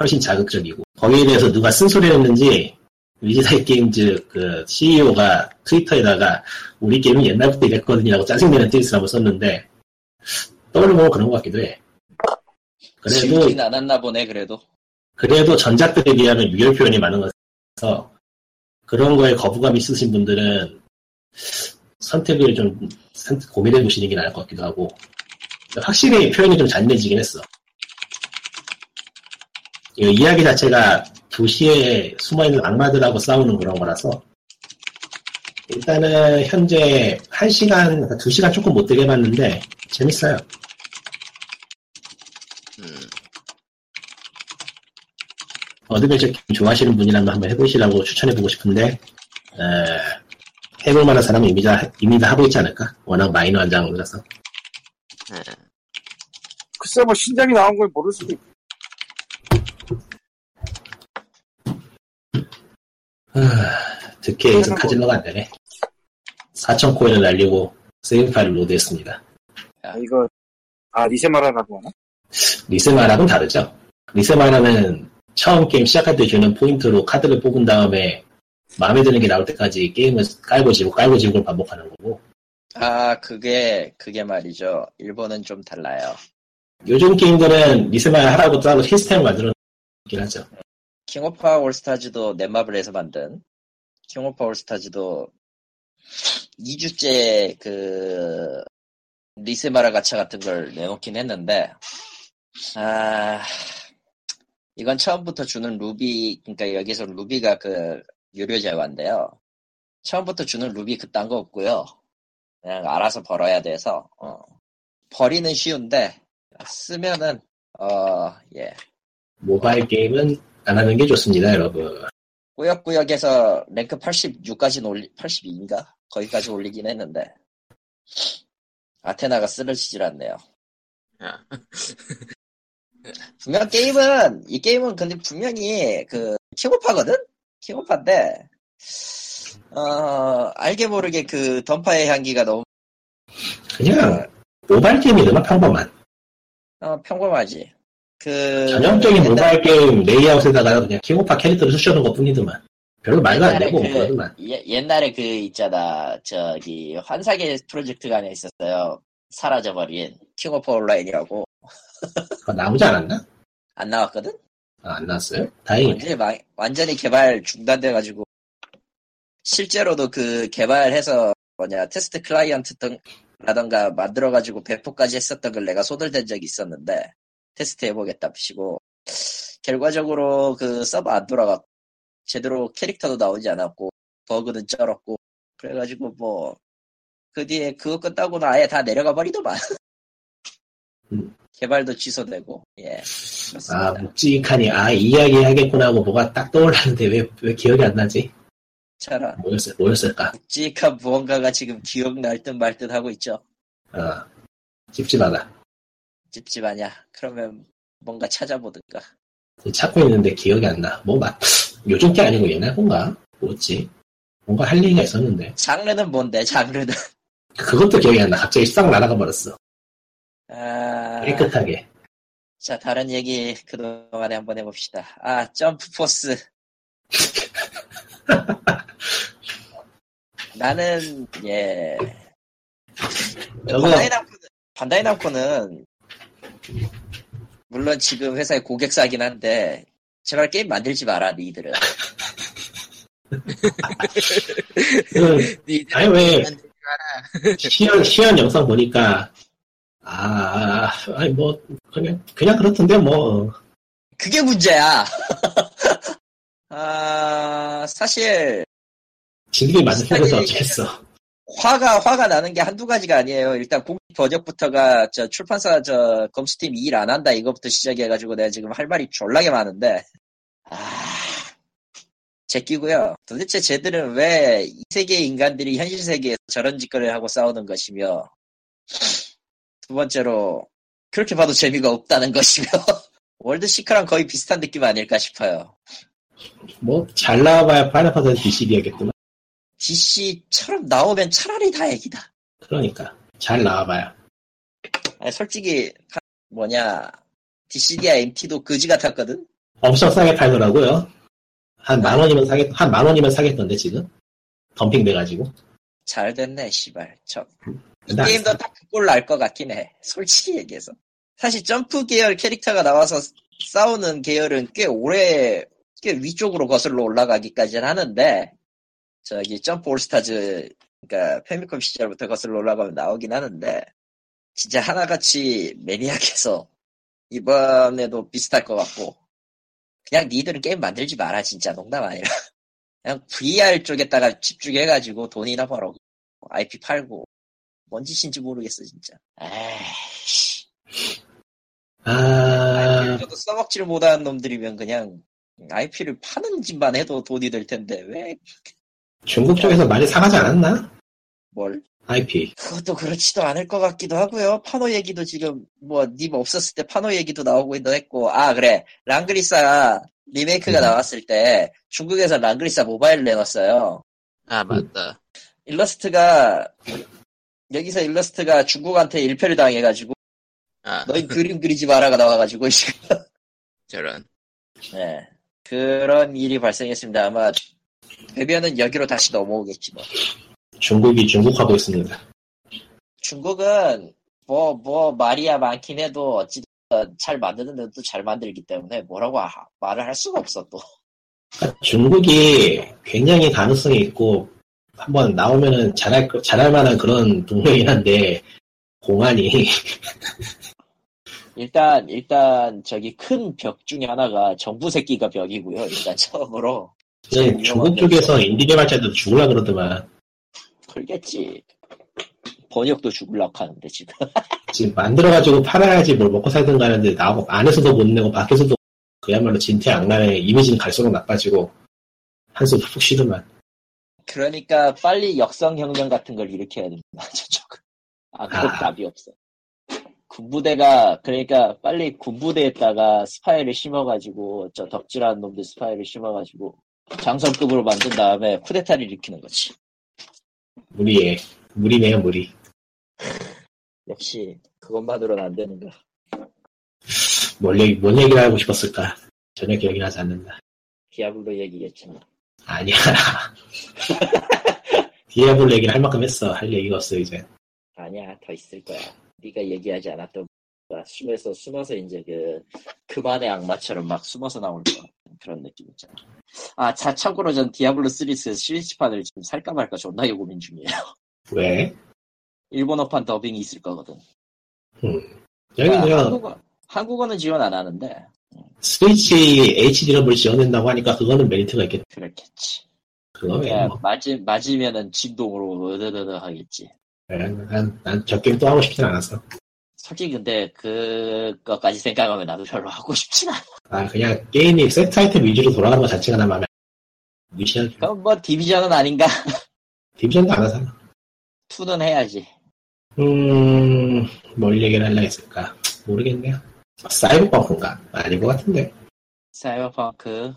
[SPEAKER 4] 훨씬 자극적이고 거기에 대해서 누가 쓴소리를 했는지 와젯 아이 게임즈 그 CEO가 트위터에다가 우리 게임은 옛날부터 이랬거든요라고 짜증내는 트윗을 한번 썼는데 떠올려보면 그런 것 같기도 해. 그래도
[SPEAKER 3] 지우진 않았나 보네, 그래도.
[SPEAKER 4] 그래도 전작들에 비하면 유혈 표현이 많은 것에서 그런 거에 거부감 있으신 분들은 선택을 좀 선- 고민해 보시는 게 나을 것 같기도 하고 확실히 표현이 좀 잔인해지긴 했어. 이 이야기 자체가 도시에 숨어있는 악마들하고 싸우는 그런 거라서 일단은 현재 1시간, 2시간 조금 못 되게 봤는데 재밌어요.
[SPEAKER 1] 음.
[SPEAKER 4] 어드벤처 게임 좋아하시는 분이라면 한번 해보시라고 추천해보고 싶은데 에, 해볼 만한 사람은 이미 다, 이미 다 하고 있지 않을까? 워낙 마이너한 장르라서
[SPEAKER 1] 예.
[SPEAKER 2] 글쎄 뭐 신작이 나온 걸 모를 수도 있고
[SPEAKER 4] 득해 에이스 카질러가 안 되네 4,000코인을 날리고 세이브 파일을 load했습니다
[SPEAKER 2] 아, 이거 아 리세마라라고 하나?
[SPEAKER 4] 리세마라랑은 다르죠 리세마라는 처음 게임 시작할 때 주는 포인트로 카드를 뽑은 다음에 마음에 드는 게 나올 때까지 게임을 깔고 지우고 깔고 지우고 반복하는 거고
[SPEAKER 3] 아, 그게, 그게 말이죠. 일본은 좀 달라요.
[SPEAKER 4] 요즘 게임들은 리세마라라고 따로 시스템을 만들어 놓긴 하죠
[SPEAKER 3] 킹오파 올스타즈도 넷마블에서 만든 킹오파 올스타즈도 2주째 그 리세마라 가차 같은 걸 내놓긴 했는데 아 이건 처음부터 주는 루비 그러니까 여기서 루비가 그 유료 재화인데요. 처음부터 주는 루비 그딴 거 없고요. 그냥 알아서 벌어야 돼서 어. 버리는 쉬운데 쓰면은 어예
[SPEAKER 4] 모바일 게임은 안 하는 게 좋습니다, 여러분.
[SPEAKER 3] 꾸역꾸역에서 랭크 86까지 올리 82인가 거기까지 올리긴 했는데 아테나가 쓰러지질 않네요.
[SPEAKER 1] 아,
[SPEAKER 3] 분명 게임은 이 게임은 근데 분명히 그 킹오파거든 킹오파인데 어 알게 모르게 그 던파의 향기가 너무
[SPEAKER 4] 그냥 모바일 게임이 너무 평범한.
[SPEAKER 3] 어, 평범하지. 그
[SPEAKER 4] 전형적인
[SPEAKER 3] 옛날-
[SPEAKER 4] 모바일 게임 레이아웃에다가 그냥 킹오파 캐릭터를 쑤셔놓은 것 뿐이더만. 별로 말도 안 되고
[SPEAKER 3] 그-
[SPEAKER 4] 그러더만.
[SPEAKER 3] 예- 옛날에 그 있잖아 저기 환사계 프로젝트가 하나 있었어요. 사라져버린 킹오파 온라인이라고
[SPEAKER 4] 나오지 않았나?
[SPEAKER 3] 안 나왔거든.
[SPEAKER 4] 아, 안 나왔어요? 다행이네.
[SPEAKER 3] 완전히 망- 완전히 개발 중단돼가지고 실제로도 그 개발해서 뭐냐 테스트 클라이언트 등 라던가 만들어가지고 배포까지 했었던 걸 내가 댄 적이 있었는데 테스트 해보겠다 시고 결과적으로 그 서버 안 돌아갔고 제대로 캐릭터도 나오지 않았고 버그는 쩔었고 그래가지고 뭐 그 뒤에 그거 끝나고는 아예 다 내려가 버리더만
[SPEAKER 4] 음.
[SPEAKER 3] 개발도 취소되고 예
[SPEAKER 4] 아,
[SPEAKER 3] 그렇습니다.
[SPEAKER 4] 묵직하니, 아, 이야기 하겠구나 하고 뭐가 딱 떠올랐는데 왜, 왜 기억이 안 나지?
[SPEAKER 3] 차라
[SPEAKER 4] 뭐였을, 뭐였을까?
[SPEAKER 3] 묵직한 무언가가 지금 기억날 듯 말 듯 하고 있죠.
[SPEAKER 4] 어, 찝찝하다.
[SPEAKER 3] 찝찝하냐? 그러면 뭔가 찾아보든가.
[SPEAKER 4] 찾고 있는데 기억이 안 나. 뭐, 막, 요즘 게 아니고 옛날 건가? 뭐였지? 뭔가 할 얘기가 있었는데.
[SPEAKER 3] 장르는 뭔데? 장르는
[SPEAKER 4] 그것도 기억이 안 나. 갑자기 싹 날아가 버렸어.
[SPEAKER 3] 아...
[SPEAKER 4] 깨끗하게.
[SPEAKER 3] 자 다른 얘기 그동안에 한번 해봅시다. 아 점프 포스. 나는 예
[SPEAKER 4] 저거,
[SPEAKER 3] 반다이 남코는 반다이 남코는 물론 지금 회사의 고객사긴 한데 제발 게임 만들지 마라 니들은.
[SPEAKER 4] 그,
[SPEAKER 1] 니들
[SPEAKER 4] 아니, 왜. 시연, 시연 영상 보니까, 아, 아, 아니, 뭐, 그냥, 그냥 그렇던데, 뭐.
[SPEAKER 3] 그게 문제야. 아, 사실,
[SPEAKER 4] 지들이 만들면서
[SPEAKER 3] 비슷하게
[SPEAKER 4] 어쩌겠어.
[SPEAKER 3] 화가, 화가 나는 게 한두 가지가 아니에요. 일단 공식 번역부터가, 저, 출판사, 저, 검수팀 일 안 한다, 이거부터 시작해가지고 내가 지금 할 말이 졸라게 많은데, 아, 제끼고요. 도대체 쟤들은 왜 이 세계의 인간들이 현실 세계에서 저런 짓거리를 하고 싸우는 것이며, 두 번째로, 그렇게 봐도 재미가 없다는 것이며, 월드 시커랑 거의 비슷한 느낌 아닐까 싶어요.
[SPEAKER 4] 뭐, 잘 나와봐야 파이널 판타지 디시디아겠구만.
[SPEAKER 3] 디시디아처럼 나오면 차라리 다행이다.
[SPEAKER 4] 그러니까. 잘 나와봐야.
[SPEAKER 3] 아니, 솔직히 하- 뭐냐 디시디아 NT도 거지 같았거든.
[SPEAKER 4] 엄청 싸게 팔더라고요. 한 만 원이면 사겠, 한 만 원이면 사겠던데, 지금? 덤핑 돼가지고.
[SPEAKER 3] 잘 됐네, 씨발. 저, 이 게임도
[SPEAKER 4] 사.
[SPEAKER 3] 딱 그꼴 날 것 같긴 해. 솔직히 얘기해서. 사실 점프 계열 캐릭터가 나와서 싸우는 계열은 꽤 오래, 꽤 위쪽으로 거슬러 올라가기까지는 하는데, 저기 점프 올스타즈, 그러니까 페미컴 시절부터 거슬러 올라가면 나오긴 하는데, 진짜 하나같이 maniac해서 이번에도 비슷할 것 같고, 그냥 니들은 게임 만들지 마라, 진짜 농담 아니라. 그냥 VR 쪽에다가 집중해가지고 돈이나 벌어. IP 팔고. 뭔 짓인지 모르겠어, 진짜. 에이씨.
[SPEAKER 4] 아,
[SPEAKER 3] IP를 써먹지를 못하는 놈들이면 그냥 IP를 파는 짓만 해도 돈이 될 텐데, 왜,
[SPEAKER 4] 중국 쪽에서 많이 사가지 않았나?
[SPEAKER 3] 뭘.
[SPEAKER 4] IP.
[SPEAKER 3] 그것도 그렇지도 않을 것 같기도 하고요. 파노 얘기도 지금, 뭐, 님 없었을 때 파노 얘기도 나오고 했고, 아, 그래. 랑그리사 리메이크가
[SPEAKER 4] 음.
[SPEAKER 3] 나왔을 때 중국에서 랑그리사 모바일을 내놨어요.
[SPEAKER 1] 아, 맞다.
[SPEAKER 3] 일러스트가, 여기서 일러스트가 중국한테 일패를 당해가지고,
[SPEAKER 1] 아,
[SPEAKER 3] 너희 그림 그리지 마라가 나와가지고, 지금.
[SPEAKER 1] 저런.
[SPEAKER 3] 네. 그런 일이 발생했습니다. 아마, 배변은 여기로 다시 넘어오겠지, 뭐.
[SPEAKER 4] 중국이 중국하고 있습니다.
[SPEAKER 3] 중국은, 뭐, 뭐, 말이야 많긴 해도, 어찌됐든 잘 만드는 데도 잘 만들기 때문에 뭐라고 하- 말을 할 수가 없어, 또.
[SPEAKER 4] 그러니까 중국이 굉장히 가능성이 있고 한번 나오면은 잘할 거- 잘할 만한 그런 동네이긴 한데 공안이
[SPEAKER 3] 일단 일단 저기 큰 벽 중에 하나가 정부 새끼가 벽이고요. 일단 처음으로
[SPEAKER 4] 중국 쪽에서 인디 개발자들 죽을라 그러더만
[SPEAKER 3] 풀겠지. 번역도 죽을라고 하는데 지금.
[SPEAKER 4] 지금 만들어가지고 팔아야지 뭘 먹고 살든가 하는데 나 안에서도 못 내고 밖에서도 그야말로 진퇴양난의 이미지는 갈수록 나빠지고 한숨 푹 쉬더만
[SPEAKER 3] 그러니까 빨리 역성혁명 같은 걸 일으켜야 됩니다. 저쪽은. 아, 그건
[SPEAKER 4] 아.
[SPEAKER 3] 답이 없어. 군부대가 그러니까 빨리 군부대에다가 스파이를 심어가지고 저 덕질하는 놈들 스파이를 심어가지고 장성급으로 만든 다음에 쿠데타를 일으키는 거지.
[SPEAKER 4] 무리에 무리네요 무리
[SPEAKER 3] 역시 그것만으로는 안 되는 거.
[SPEAKER 4] 뭘, 얘기, 뭔 얘기를 하고 싶었을까 전혀 기억이 나지 않는다
[SPEAKER 3] Diablo 얘기겠지만.
[SPEAKER 4] 아니야 Diablo 얘기를 할 만큼 했어 할 얘기가 없어 이제
[SPEAKER 3] 아니야, 더 있을 거야. 네가 얘기하지 않았던 숨에서 숨어서 이제 그 그만의 악마처럼 막 숨어서 나올 거 그런 느낌 있잖아. 아, 자 참고로 전 Diablo 3 Switch판을 지금 살까 말까 존나게 고민 중이에요.
[SPEAKER 4] 왜?
[SPEAKER 3] 일본어판 더빙이 있을 거거든.
[SPEAKER 4] 여기
[SPEAKER 3] 아,
[SPEAKER 4] 저
[SPEAKER 3] 한국어 한국어는 지원 안 하는데
[SPEAKER 4] 스위치 HD를 지원된다고 하니까 그거는 메리트가 있겠다
[SPEAKER 3] 그렇겠지.
[SPEAKER 4] 그거 왜
[SPEAKER 3] 그러니까
[SPEAKER 4] 뭐.
[SPEAKER 3] 맞으 맞으면은 진동으로 으드드드 하겠지.
[SPEAKER 4] 난저 게임 또 하고 싶진 않았어
[SPEAKER 3] 솔직히 근데 그거까지 생각하면 나도 별로 하고 싶진 않아.
[SPEAKER 4] 아 그냥 게임이 세트 아이템 위주로 돌아가는 것 자체가 나 마음에 안- 무시하기
[SPEAKER 3] 그럼 뭐 디비전은 아닌가?
[SPEAKER 4] 디비전도 안 하잖아
[SPEAKER 3] 2는 해야지.
[SPEAKER 4] 음, 뭘 얘기를 하려고 했을까? 모르겠네요. 사이버펑크인가? 아닌 것 같은데.
[SPEAKER 3] 사이버펑크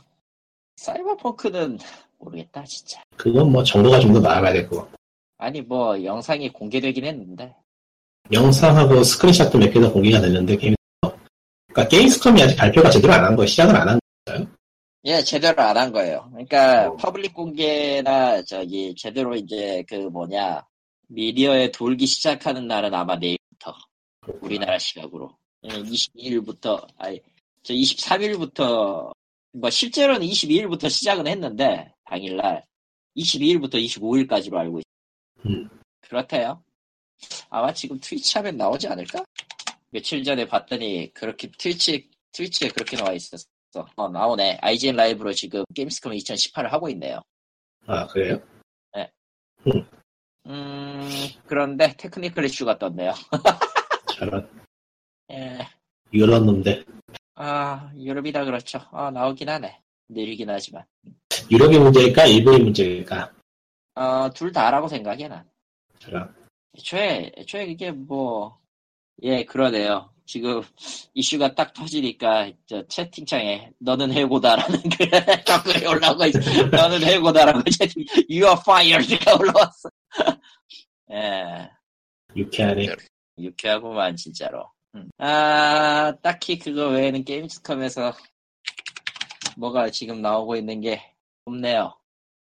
[SPEAKER 3] 사이버펑크는 모르겠다 진짜
[SPEAKER 4] 그건 뭐 정보가 좀 더 나와야 되고.
[SPEAKER 3] 아니 뭐 영상이 공개되긴 했는데
[SPEAKER 4] 영상하고 스크린샷도 몇 개 더 공개가 됐는데, 게임, 그러니까 게임스컴이 아직 발표가 제대로 안 한 거예요. 시작을 안 한 거예요.
[SPEAKER 3] 예 제대로 안 한 거예요 그러니까 public 공개나 저기 제대로 이제 그 뭐냐 미디어에 돌기 시작하는 날은 아마 내일부터 우리나라 시각으로 22일부터 아니 저 23일부터 뭐 실제로는 22일부터 시작은 했는데 당일날 22일부터 25일까지로 알고 있어요.
[SPEAKER 4] 음.
[SPEAKER 3] 그렇대요. 아마 지금 Twitch 하면 나오지 않을까? 며칠 전에 봤더니 그렇게 트위치 트위치에 그렇게 나와 있었어. 어 나오네. IGN 라이브로 지금 게임스컴 2018을 하고 있네요.
[SPEAKER 4] 아, 그래요?
[SPEAKER 3] 음 그런데 테크니컬 이슈가 떴네요.
[SPEAKER 4] 저런,
[SPEAKER 3] 예.
[SPEAKER 4] 유런 놈들.
[SPEAKER 3] 아 유럽이다 그렇죠. 아 나오긴 하네. 느리긴 하지만.
[SPEAKER 4] 유럽이 문제일까? 일본이 문제일까?
[SPEAKER 3] 어, 둘 다라고 생각해, 난.
[SPEAKER 4] 저런.
[SPEAKER 3] 애초에, 애초에 이게 뭐, 예, 그러네요. 지금 이슈가 딱 터지니까, 저 채팅창에, 너는 해고다라는 그, 댓글이 올라오고 있어. 너는 해고다라고 채팅, you are fired가 올라왔어. 예,
[SPEAKER 4] 유쾌하네.
[SPEAKER 3] 유쾌하구만, 진짜로. 음. 아, 딱히 그거 외에는 게임스컴에서 뭐가 지금 나오고 있는 게 없네요.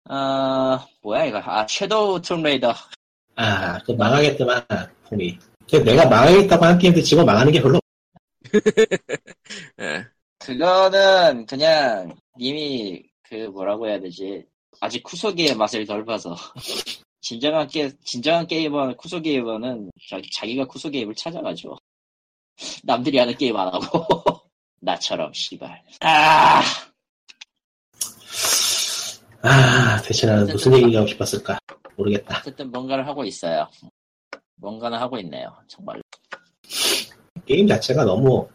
[SPEAKER 3] 아, 뭐야, 이거. 아, 섀도우 툼레이더.
[SPEAKER 4] 아, 그 망하겠더만, 폼이. 근데 내가 망하겠다고 한 게임도 지금 망하는 게 별로
[SPEAKER 1] 예.
[SPEAKER 3] 그거는 그냥 이미 그 뭐라고 해야 되지 아직 쿠소기의 맛을 덜 봐서 진정한 게 진정한 게이머는 쿠소 게이머는 자기, 자기가 쿠소 게임을 찾아가죠 남들이 하는 게임 안 하고 나처럼 씨발 아
[SPEAKER 4] 아, 대체 나는 무슨 얘기가 하고 싶었을까? 모르겠다.
[SPEAKER 3] 어쨌든 뭔가를 하고 있어요. 뭔가는 하고 있네요 정말.
[SPEAKER 4] 게임 자체가 너무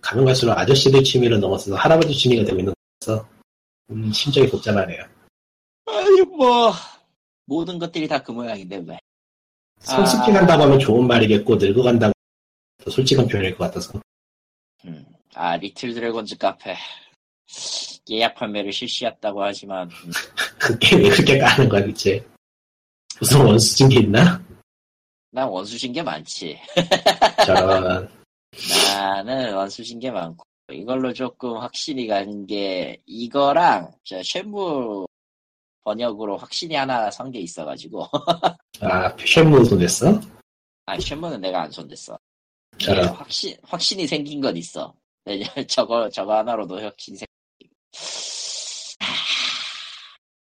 [SPEAKER 4] 가면 갈수록 아저씨들 취미를 넘어서서 할아버지 취미가 되고 있는 거라서 음, 심정이 복잡하네요.
[SPEAKER 3] 아니 뭐 모든 것들이 다 그 모양인데 왜
[SPEAKER 4] 성숙해 간다고 하면 좋은 말이겠고 늙어간다고 더 솔직한 표현일 것 같아서.
[SPEAKER 3] 음, 아, 리틀 드래곤즈 카페. 예약 판매를 실시했다고 하지만, 음,
[SPEAKER 4] 그 게임 왜 그렇게 까는 거야 대체 무슨 원수진 게 있나?
[SPEAKER 3] 난 원수신 게 많지.
[SPEAKER 4] 저런
[SPEAKER 3] 나는 원수신 게 많고, 이걸로 조금 확신이 간 게, 이거랑, 저, 쉐무 번역으로 확신이 하나 선게 있어가지고,
[SPEAKER 4] 아 쉔무 손댔어?
[SPEAKER 3] 아, 쉔무는 내가 안 손댔어.
[SPEAKER 4] 저런
[SPEAKER 3] 확신, 확신이 생긴 건 있어. 저거, 저거 하나로도 확신이 생,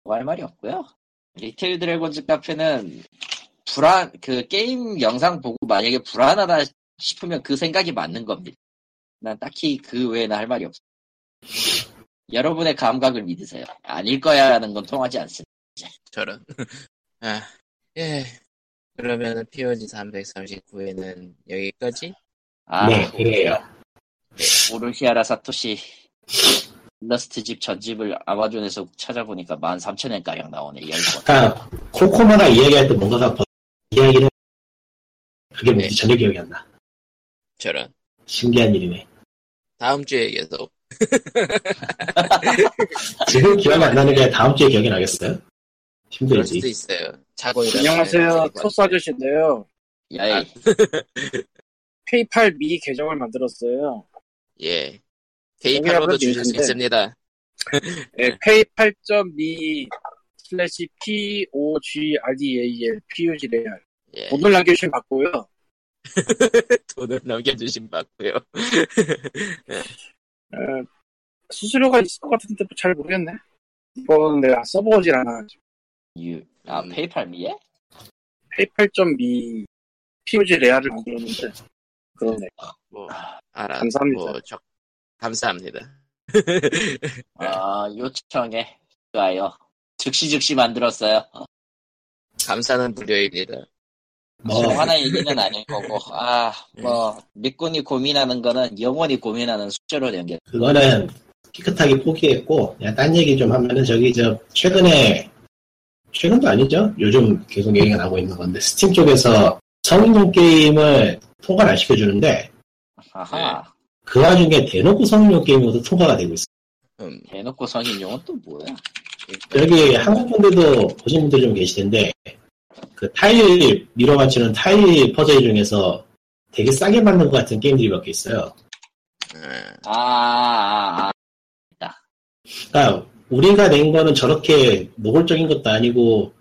[SPEAKER 3] 뭐할 말이 없고요. Little Dragons Cafe는 불안 그 게임 영상 보고 만약에 불안하다 싶으면 그 생각이 맞는 겁니다. 난 딱히 그 외에는 할 말이 없어. 여러분의 감각을 믿으세요. 아닐 거야라는 건 통하지 않습니다.
[SPEAKER 1] 저런. 아, 예. 그러면은 POG 339회는 여기까지?
[SPEAKER 3] 아,
[SPEAKER 4] 네, 그래요.
[SPEAKER 3] 오르히아라 사토시 일러스트 집 전집을 아마존에서 찾아보니까 13,000엔 가량 나오네. 10권.
[SPEAKER 4] 그러니까 코코마가 이야기할 때 뭔가가 버- 이야기를 그게 뭔지
[SPEAKER 1] 네.
[SPEAKER 4] 전혀 기억이 안 나.
[SPEAKER 1] 저런.
[SPEAKER 4] 신기한 일이네.
[SPEAKER 1] 다음 주에 계속.
[SPEAKER 4] 지금 기억이 안 나는 게 다음 주에 기억이 나겠어요? 힘들지.
[SPEAKER 1] 수도 있어요. 자고 일어나면
[SPEAKER 2] 안녕하세요. 토스 아저씨인데요.
[SPEAKER 3] 야이,
[SPEAKER 2] PayPal.Me 계정을 만들었어요.
[SPEAKER 1] 예. PayPal로도 주실 수. 있습니다.
[SPEAKER 2] 네, PayPal.me slash POGRDAL PUGREAL
[SPEAKER 1] 예.
[SPEAKER 2] 돈을 남겨주시면 받고요.
[SPEAKER 1] 돈을 넘겨주신 받고요.
[SPEAKER 2] 어, 수수료가 있을 것 같은데 뭐잘 모르겠네. 이건 내가 써보질 않아.
[SPEAKER 3] 유, 아,
[SPEAKER 1] 음.
[SPEAKER 3] 페이팔 미에?
[SPEAKER 2] 페이팔.me POGREAL을 만들었는데 그러네.
[SPEAKER 1] 뭐, 알아.
[SPEAKER 2] 감사합니다.
[SPEAKER 1] 뭐, 저, 감사합니다.
[SPEAKER 3] 아, 요청해. 좋아요. 즉시 즉시 만들었어요.
[SPEAKER 1] 감사는 무료입니다.
[SPEAKER 4] 뭐,
[SPEAKER 3] 뭐 하나 얘기는 아닐 거고, 아, 뭐, 리꾼이 고민하는 거는 영원히 고민하는 숙제로 연결.
[SPEAKER 4] 그거는 깨끗하게 포기했고, 그냥 딴 얘기 좀 하면은 저기 저, 최근에, 최근도 아니죠? 요즘 계속 얘기가 나오고 있는 건데, 스팀 쪽에서 성인용 게임을 통과를 안 시켜주는데,
[SPEAKER 3] 아하,
[SPEAKER 4] 그 와중에 대놓고 성인용 게임으로도 통과가 되고 있어요.
[SPEAKER 1] 음,
[SPEAKER 3] 대놓고 성인용은 또 뭐야?
[SPEAKER 4] 여기 한국 분들도 보신 분들 좀 계실 텐데, 그 타일 밀어 맞추는 타일 퍼즐 중에서 되게 싸게 만든 것 같은 게임들이 몇 개 있어요.
[SPEAKER 1] 음,
[SPEAKER 3] 아, 아, 아.
[SPEAKER 4] 그러니까 우리가 낸 거는 저렇게 노골적인 것도 아니고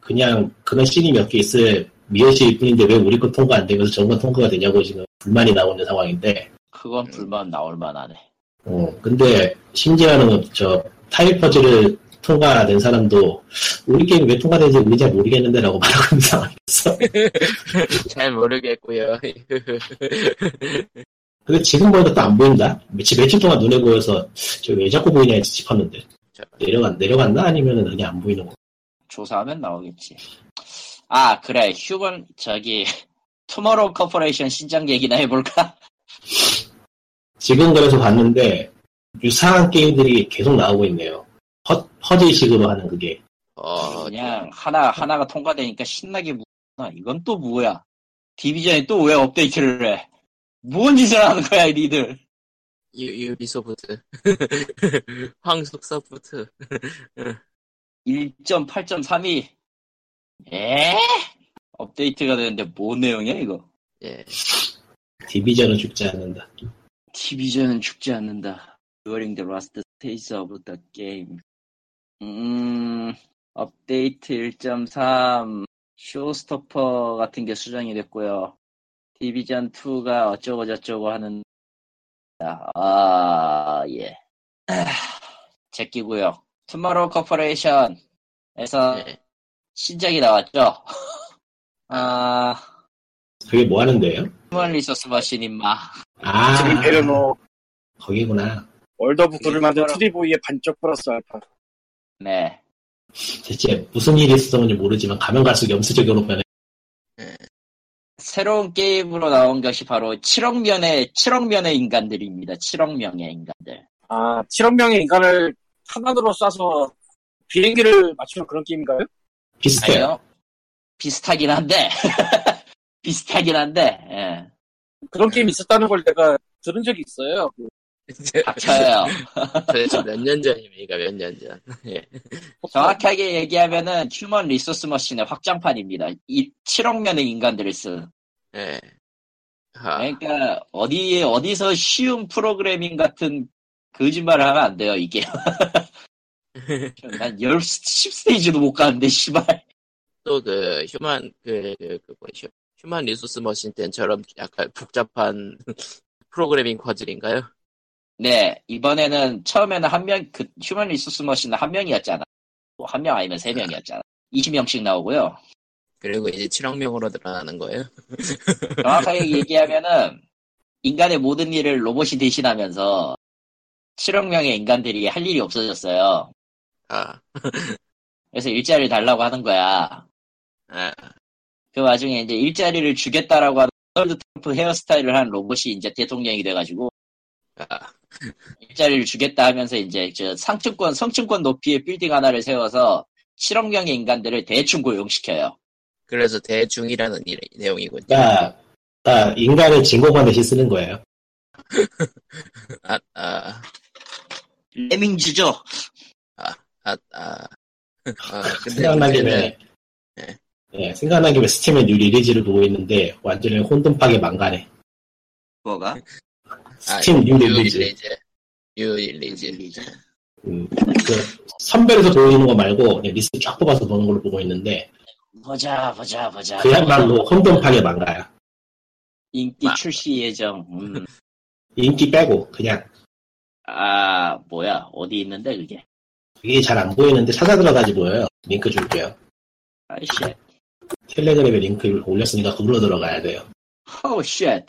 [SPEAKER 4] 그냥 그런 씬이 몇 개 있을 미어실 뿐인데 왜 우리 거 통과 안 되면서 저건 통과가 되냐고 지금 불만이 나오는 상황인데
[SPEAKER 3] 그건 불만 나올 만하네.
[SPEAKER 4] 어 근데 심지어는 저 타일 퍼즐을 통과된 사람도 우리 게임 왜 통과되는지 우리 잘 모르겠는데 라고 말하고 있는 상황이었어
[SPEAKER 1] 잘 모르겠고요.
[SPEAKER 4] 근데 지금 보니까 또 안 보인다 며칠 며칠 동안 눈에 보여서 저왜 자꾸 보이냐 해서 싶었는데 내려간, 내려갔나 아니면 그냥 안 보이는 거
[SPEAKER 3] 조사하면 나오겠지. 아, 그래. 휴먼, 저기, Tomorrow Corporation 신작 얘기나 해볼까?
[SPEAKER 4] 지금 그래서 봤는데 유사한 게임들이 계속 나오고 있네요. 퍼, 퍼즐식으로 하는 그게.
[SPEAKER 1] 어,
[SPEAKER 3] 그냥 하나, 하나가 통과되니까 신나게 묻나. 이건 또 뭐야? Division이 또 왜 업데이트를 해? 뭔 짓을 하는 거야, 니들?
[SPEAKER 1] 유, 유비소프트. 황숙서프트.
[SPEAKER 3] 1.8.3이 에? 업데이트가 되는데 뭔 내용이야 이거?
[SPEAKER 1] 예.
[SPEAKER 4] Division은 죽지 않는다.
[SPEAKER 3] Division은 죽지 않는다. During the last stage of the game. 음, 업데이트 1.3 showstopper 같은 게 수정이 됐고요. Division 2가 어쩌고 저쩌고 하는 아, 예. 제끼고요. Tomorrow Corporation에서
[SPEAKER 1] 예.
[SPEAKER 3] 신작이 나왔죠. 아,
[SPEAKER 4] 그게 뭐 하는데요?
[SPEAKER 3] Human Resource Machine 임마.
[SPEAKER 4] 아,
[SPEAKER 2] 지금 베르노
[SPEAKER 4] 거기구나.
[SPEAKER 2] World of Goo를 만든 2D Boy의 반쪽 플러스 알파.
[SPEAKER 3] 네.
[SPEAKER 4] 대체 무슨 일이 있었는지 모르지만 가면 갈수록 염세적으로 변해.
[SPEAKER 3] 새로운 게임으로 나온 것이 바로 7억 명의 7억 명의 인간들입니다. 7억 명의 인간들.
[SPEAKER 2] 아, 7억 명의 인간을 하나로 쏴서 비행기를 맞추는 그런 게임인가요?
[SPEAKER 4] 비슷해요.
[SPEAKER 3] 아니요. 비슷하긴 한데 비슷하긴 한데 예.
[SPEAKER 2] 그런 게임 있었다는 걸 내가 들은 적이 있어요. 그
[SPEAKER 3] 닥쳐요.
[SPEAKER 1] 도대체 몇년 전입니까, 몇 년 전. 예.
[SPEAKER 3] 정확하게 얘기하면은 Human Resource Machine의 확장판입니다. 이 7억 명의 인간들을 쓴.
[SPEAKER 1] 예. 아,
[SPEAKER 3] 그러니까 어디 어디서 쉬운 프로그래밍 같은 거짓말을 하면 안 돼요 이게. 난 10, 10스테이지도 못 가는데 씨발.
[SPEAKER 1] 또 그, Human, 그, 그, 그, 뭐, 휴, Human Resource Machine 때처럼 약간 복잡한 프로그래밍 퍼즐인가요?
[SPEAKER 3] 네 이번에는 처음에는 한 명 그 Human Resource Machine은 한 명이었잖아. 뭐 한 명 아니면 세 명이었잖아. 20명씩 나오고요.
[SPEAKER 1] 그리고 이제 7억 명으로 늘어나는 거예요.
[SPEAKER 3] 정확하게 얘기하면은 인간의 모든 일을 로봇이 대신하면서 7억 명의 인간들이 할 일이 없어졌어요.
[SPEAKER 1] 아,
[SPEAKER 3] 그래서 일자리를 달라고 하는 거야.
[SPEAKER 1] 아,
[SPEAKER 3] 그 와중에 이제 일자리를 주겠다라고 하는 donald 트럼프 헤어스타일을 한 로봇이 이제 대통령이 돼가지고
[SPEAKER 1] 아,
[SPEAKER 3] 일자리를 주겠다 하면서 이제 저 상층권, 성층권 높이의 빌딩 하나를 세워서 7억 명의 인간들을 대충 고용시켜요.
[SPEAKER 1] 그래서 대중이라는 이- 내용이군요.
[SPEAKER 4] 그러니까, 그러니까 인간을 진공관 대신 쓰는 거예요.
[SPEAKER 1] 아, 아,
[SPEAKER 3] Lemmings죠.
[SPEAKER 1] 아, 아. 아, 근데
[SPEAKER 4] 생각난
[SPEAKER 1] 문제는
[SPEAKER 4] 김에,
[SPEAKER 1] 네.
[SPEAKER 4] 예, 생각난 김에 Steam의 new releases를 보고 있는데, 완전히 혼돈파괴 망가네.
[SPEAKER 3] 뭐가?
[SPEAKER 4] Steam
[SPEAKER 1] new releases. New releases.
[SPEAKER 4] 음, 그, 선별해서 보이는 거 말고, 리스트 쫙 뽑아서 보는 걸로 보고 있는데,
[SPEAKER 3] 보자, 보자, 보자.
[SPEAKER 4] 그야말로 혼돈파괴 망가요.
[SPEAKER 3] 인기
[SPEAKER 1] 아.
[SPEAKER 3] 출시 예정. 음.
[SPEAKER 4] 인기 빼고, 그냥,
[SPEAKER 3] 아, 뭐야. 어디 있는데, 그게?
[SPEAKER 4] 그게 잘 안 보이는데 찾아 들어가지 보여요. 링크 줄게요.
[SPEAKER 3] 아이씨.
[SPEAKER 4] Telegram에 링크 올렸으니까 그걸로 들어가야 돼요.
[SPEAKER 3] 오, shit.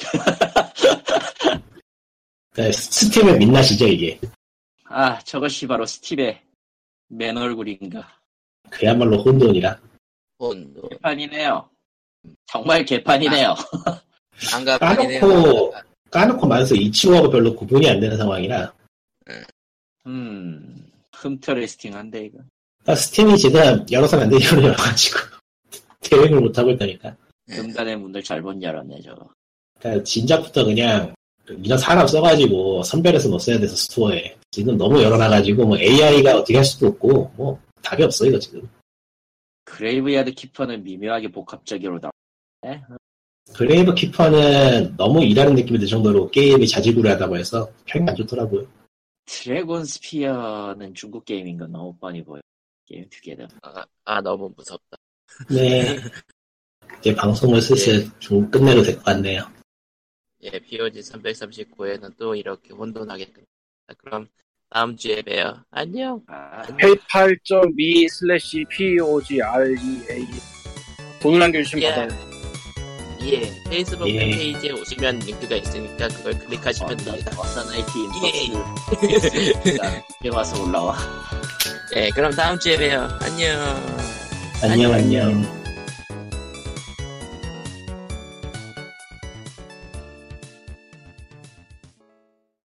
[SPEAKER 4] 그러니까 스팀의 민낯이죠, 이게.
[SPEAKER 3] 아, 저것이 바로 스팀의 맨 얼굴인가.
[SPEAKER 4] 그야말로 혼돈이라.
[SPEAKER 1] 혼도.
[SPEAKER 3] 개판이네요. 정말 개판이네요.
[SPEAKER 1] 안가판이네요.
[SPEAKER 4] 까놓고, 까놓고 말해서 이치고하고 별로 구분이 안 되는 상황이라.
[SPEAKER 3] 음, 흠터레스팅한데, 이거.
[SPEAKER 4] 그러니까 스팀이 지금 열어서 안 되는 이유를 열어가지고. 대응을 못하고 있다니까.
[SPEAKER 3] 금단의 문을 잘못 열었네, 저거.
[SPEAKER 4] 그러니까 진작부터 그냥 이런 사람 써가지고 선별해서 넣었어야 돼서 스토어에 지금 너무 열어놔가지고 뭐 AI가 어떻게 할 수도 없고 뭐 답이 없어 이거 지금
[SPEAKER 3] Graveyard Keeper는 미묘하게 복합적으로 나와.
[SPEAKER 4] Grave Keeper는 너무 일하는 느낌이 들 정도로 게임이 자지구레하다고 해서 평이 안 좋더라고요
[SPEAKER 3] Dragon Spear는 중국 게임인 건 너무 뻔히 보여. 게임 together.
[SPEAKER 1] 아, 아, 너무 무섭다.
[SPEAKER 4] 네 이제 방송을 슬슬 좀 끝내도 될 것 같네요
[SPEAKER 1] 예, POG 339회는 또 이렇게 혼돈하게 끝났다. 그럼 다음 주에 봬요. 안녕.
[SPEAKER 3] 아,
[SPEAKER 2] paypal.me slash pogrea 돈을 남겨주시면
[SPEAKER 1] 예.
[SPEAKER 2] 받아요.
[SPEAKER 1] 예, 페이스북
[SPEAKER 4] 예.
[SPEAKER 1] 팬페이지에 오시면 링크가 있으니까 그걸 클릭하시면 됩니다.
[SPEAKER 3] 어떤 IT
[SPEAKER 1] 예.
[SPEAKER 3] 에 와서 올라와.
[SPEAKER 1] 예, 그럼 다음 주에 봬요. 안녕.
[SPEAKER 4] 안녕 안녕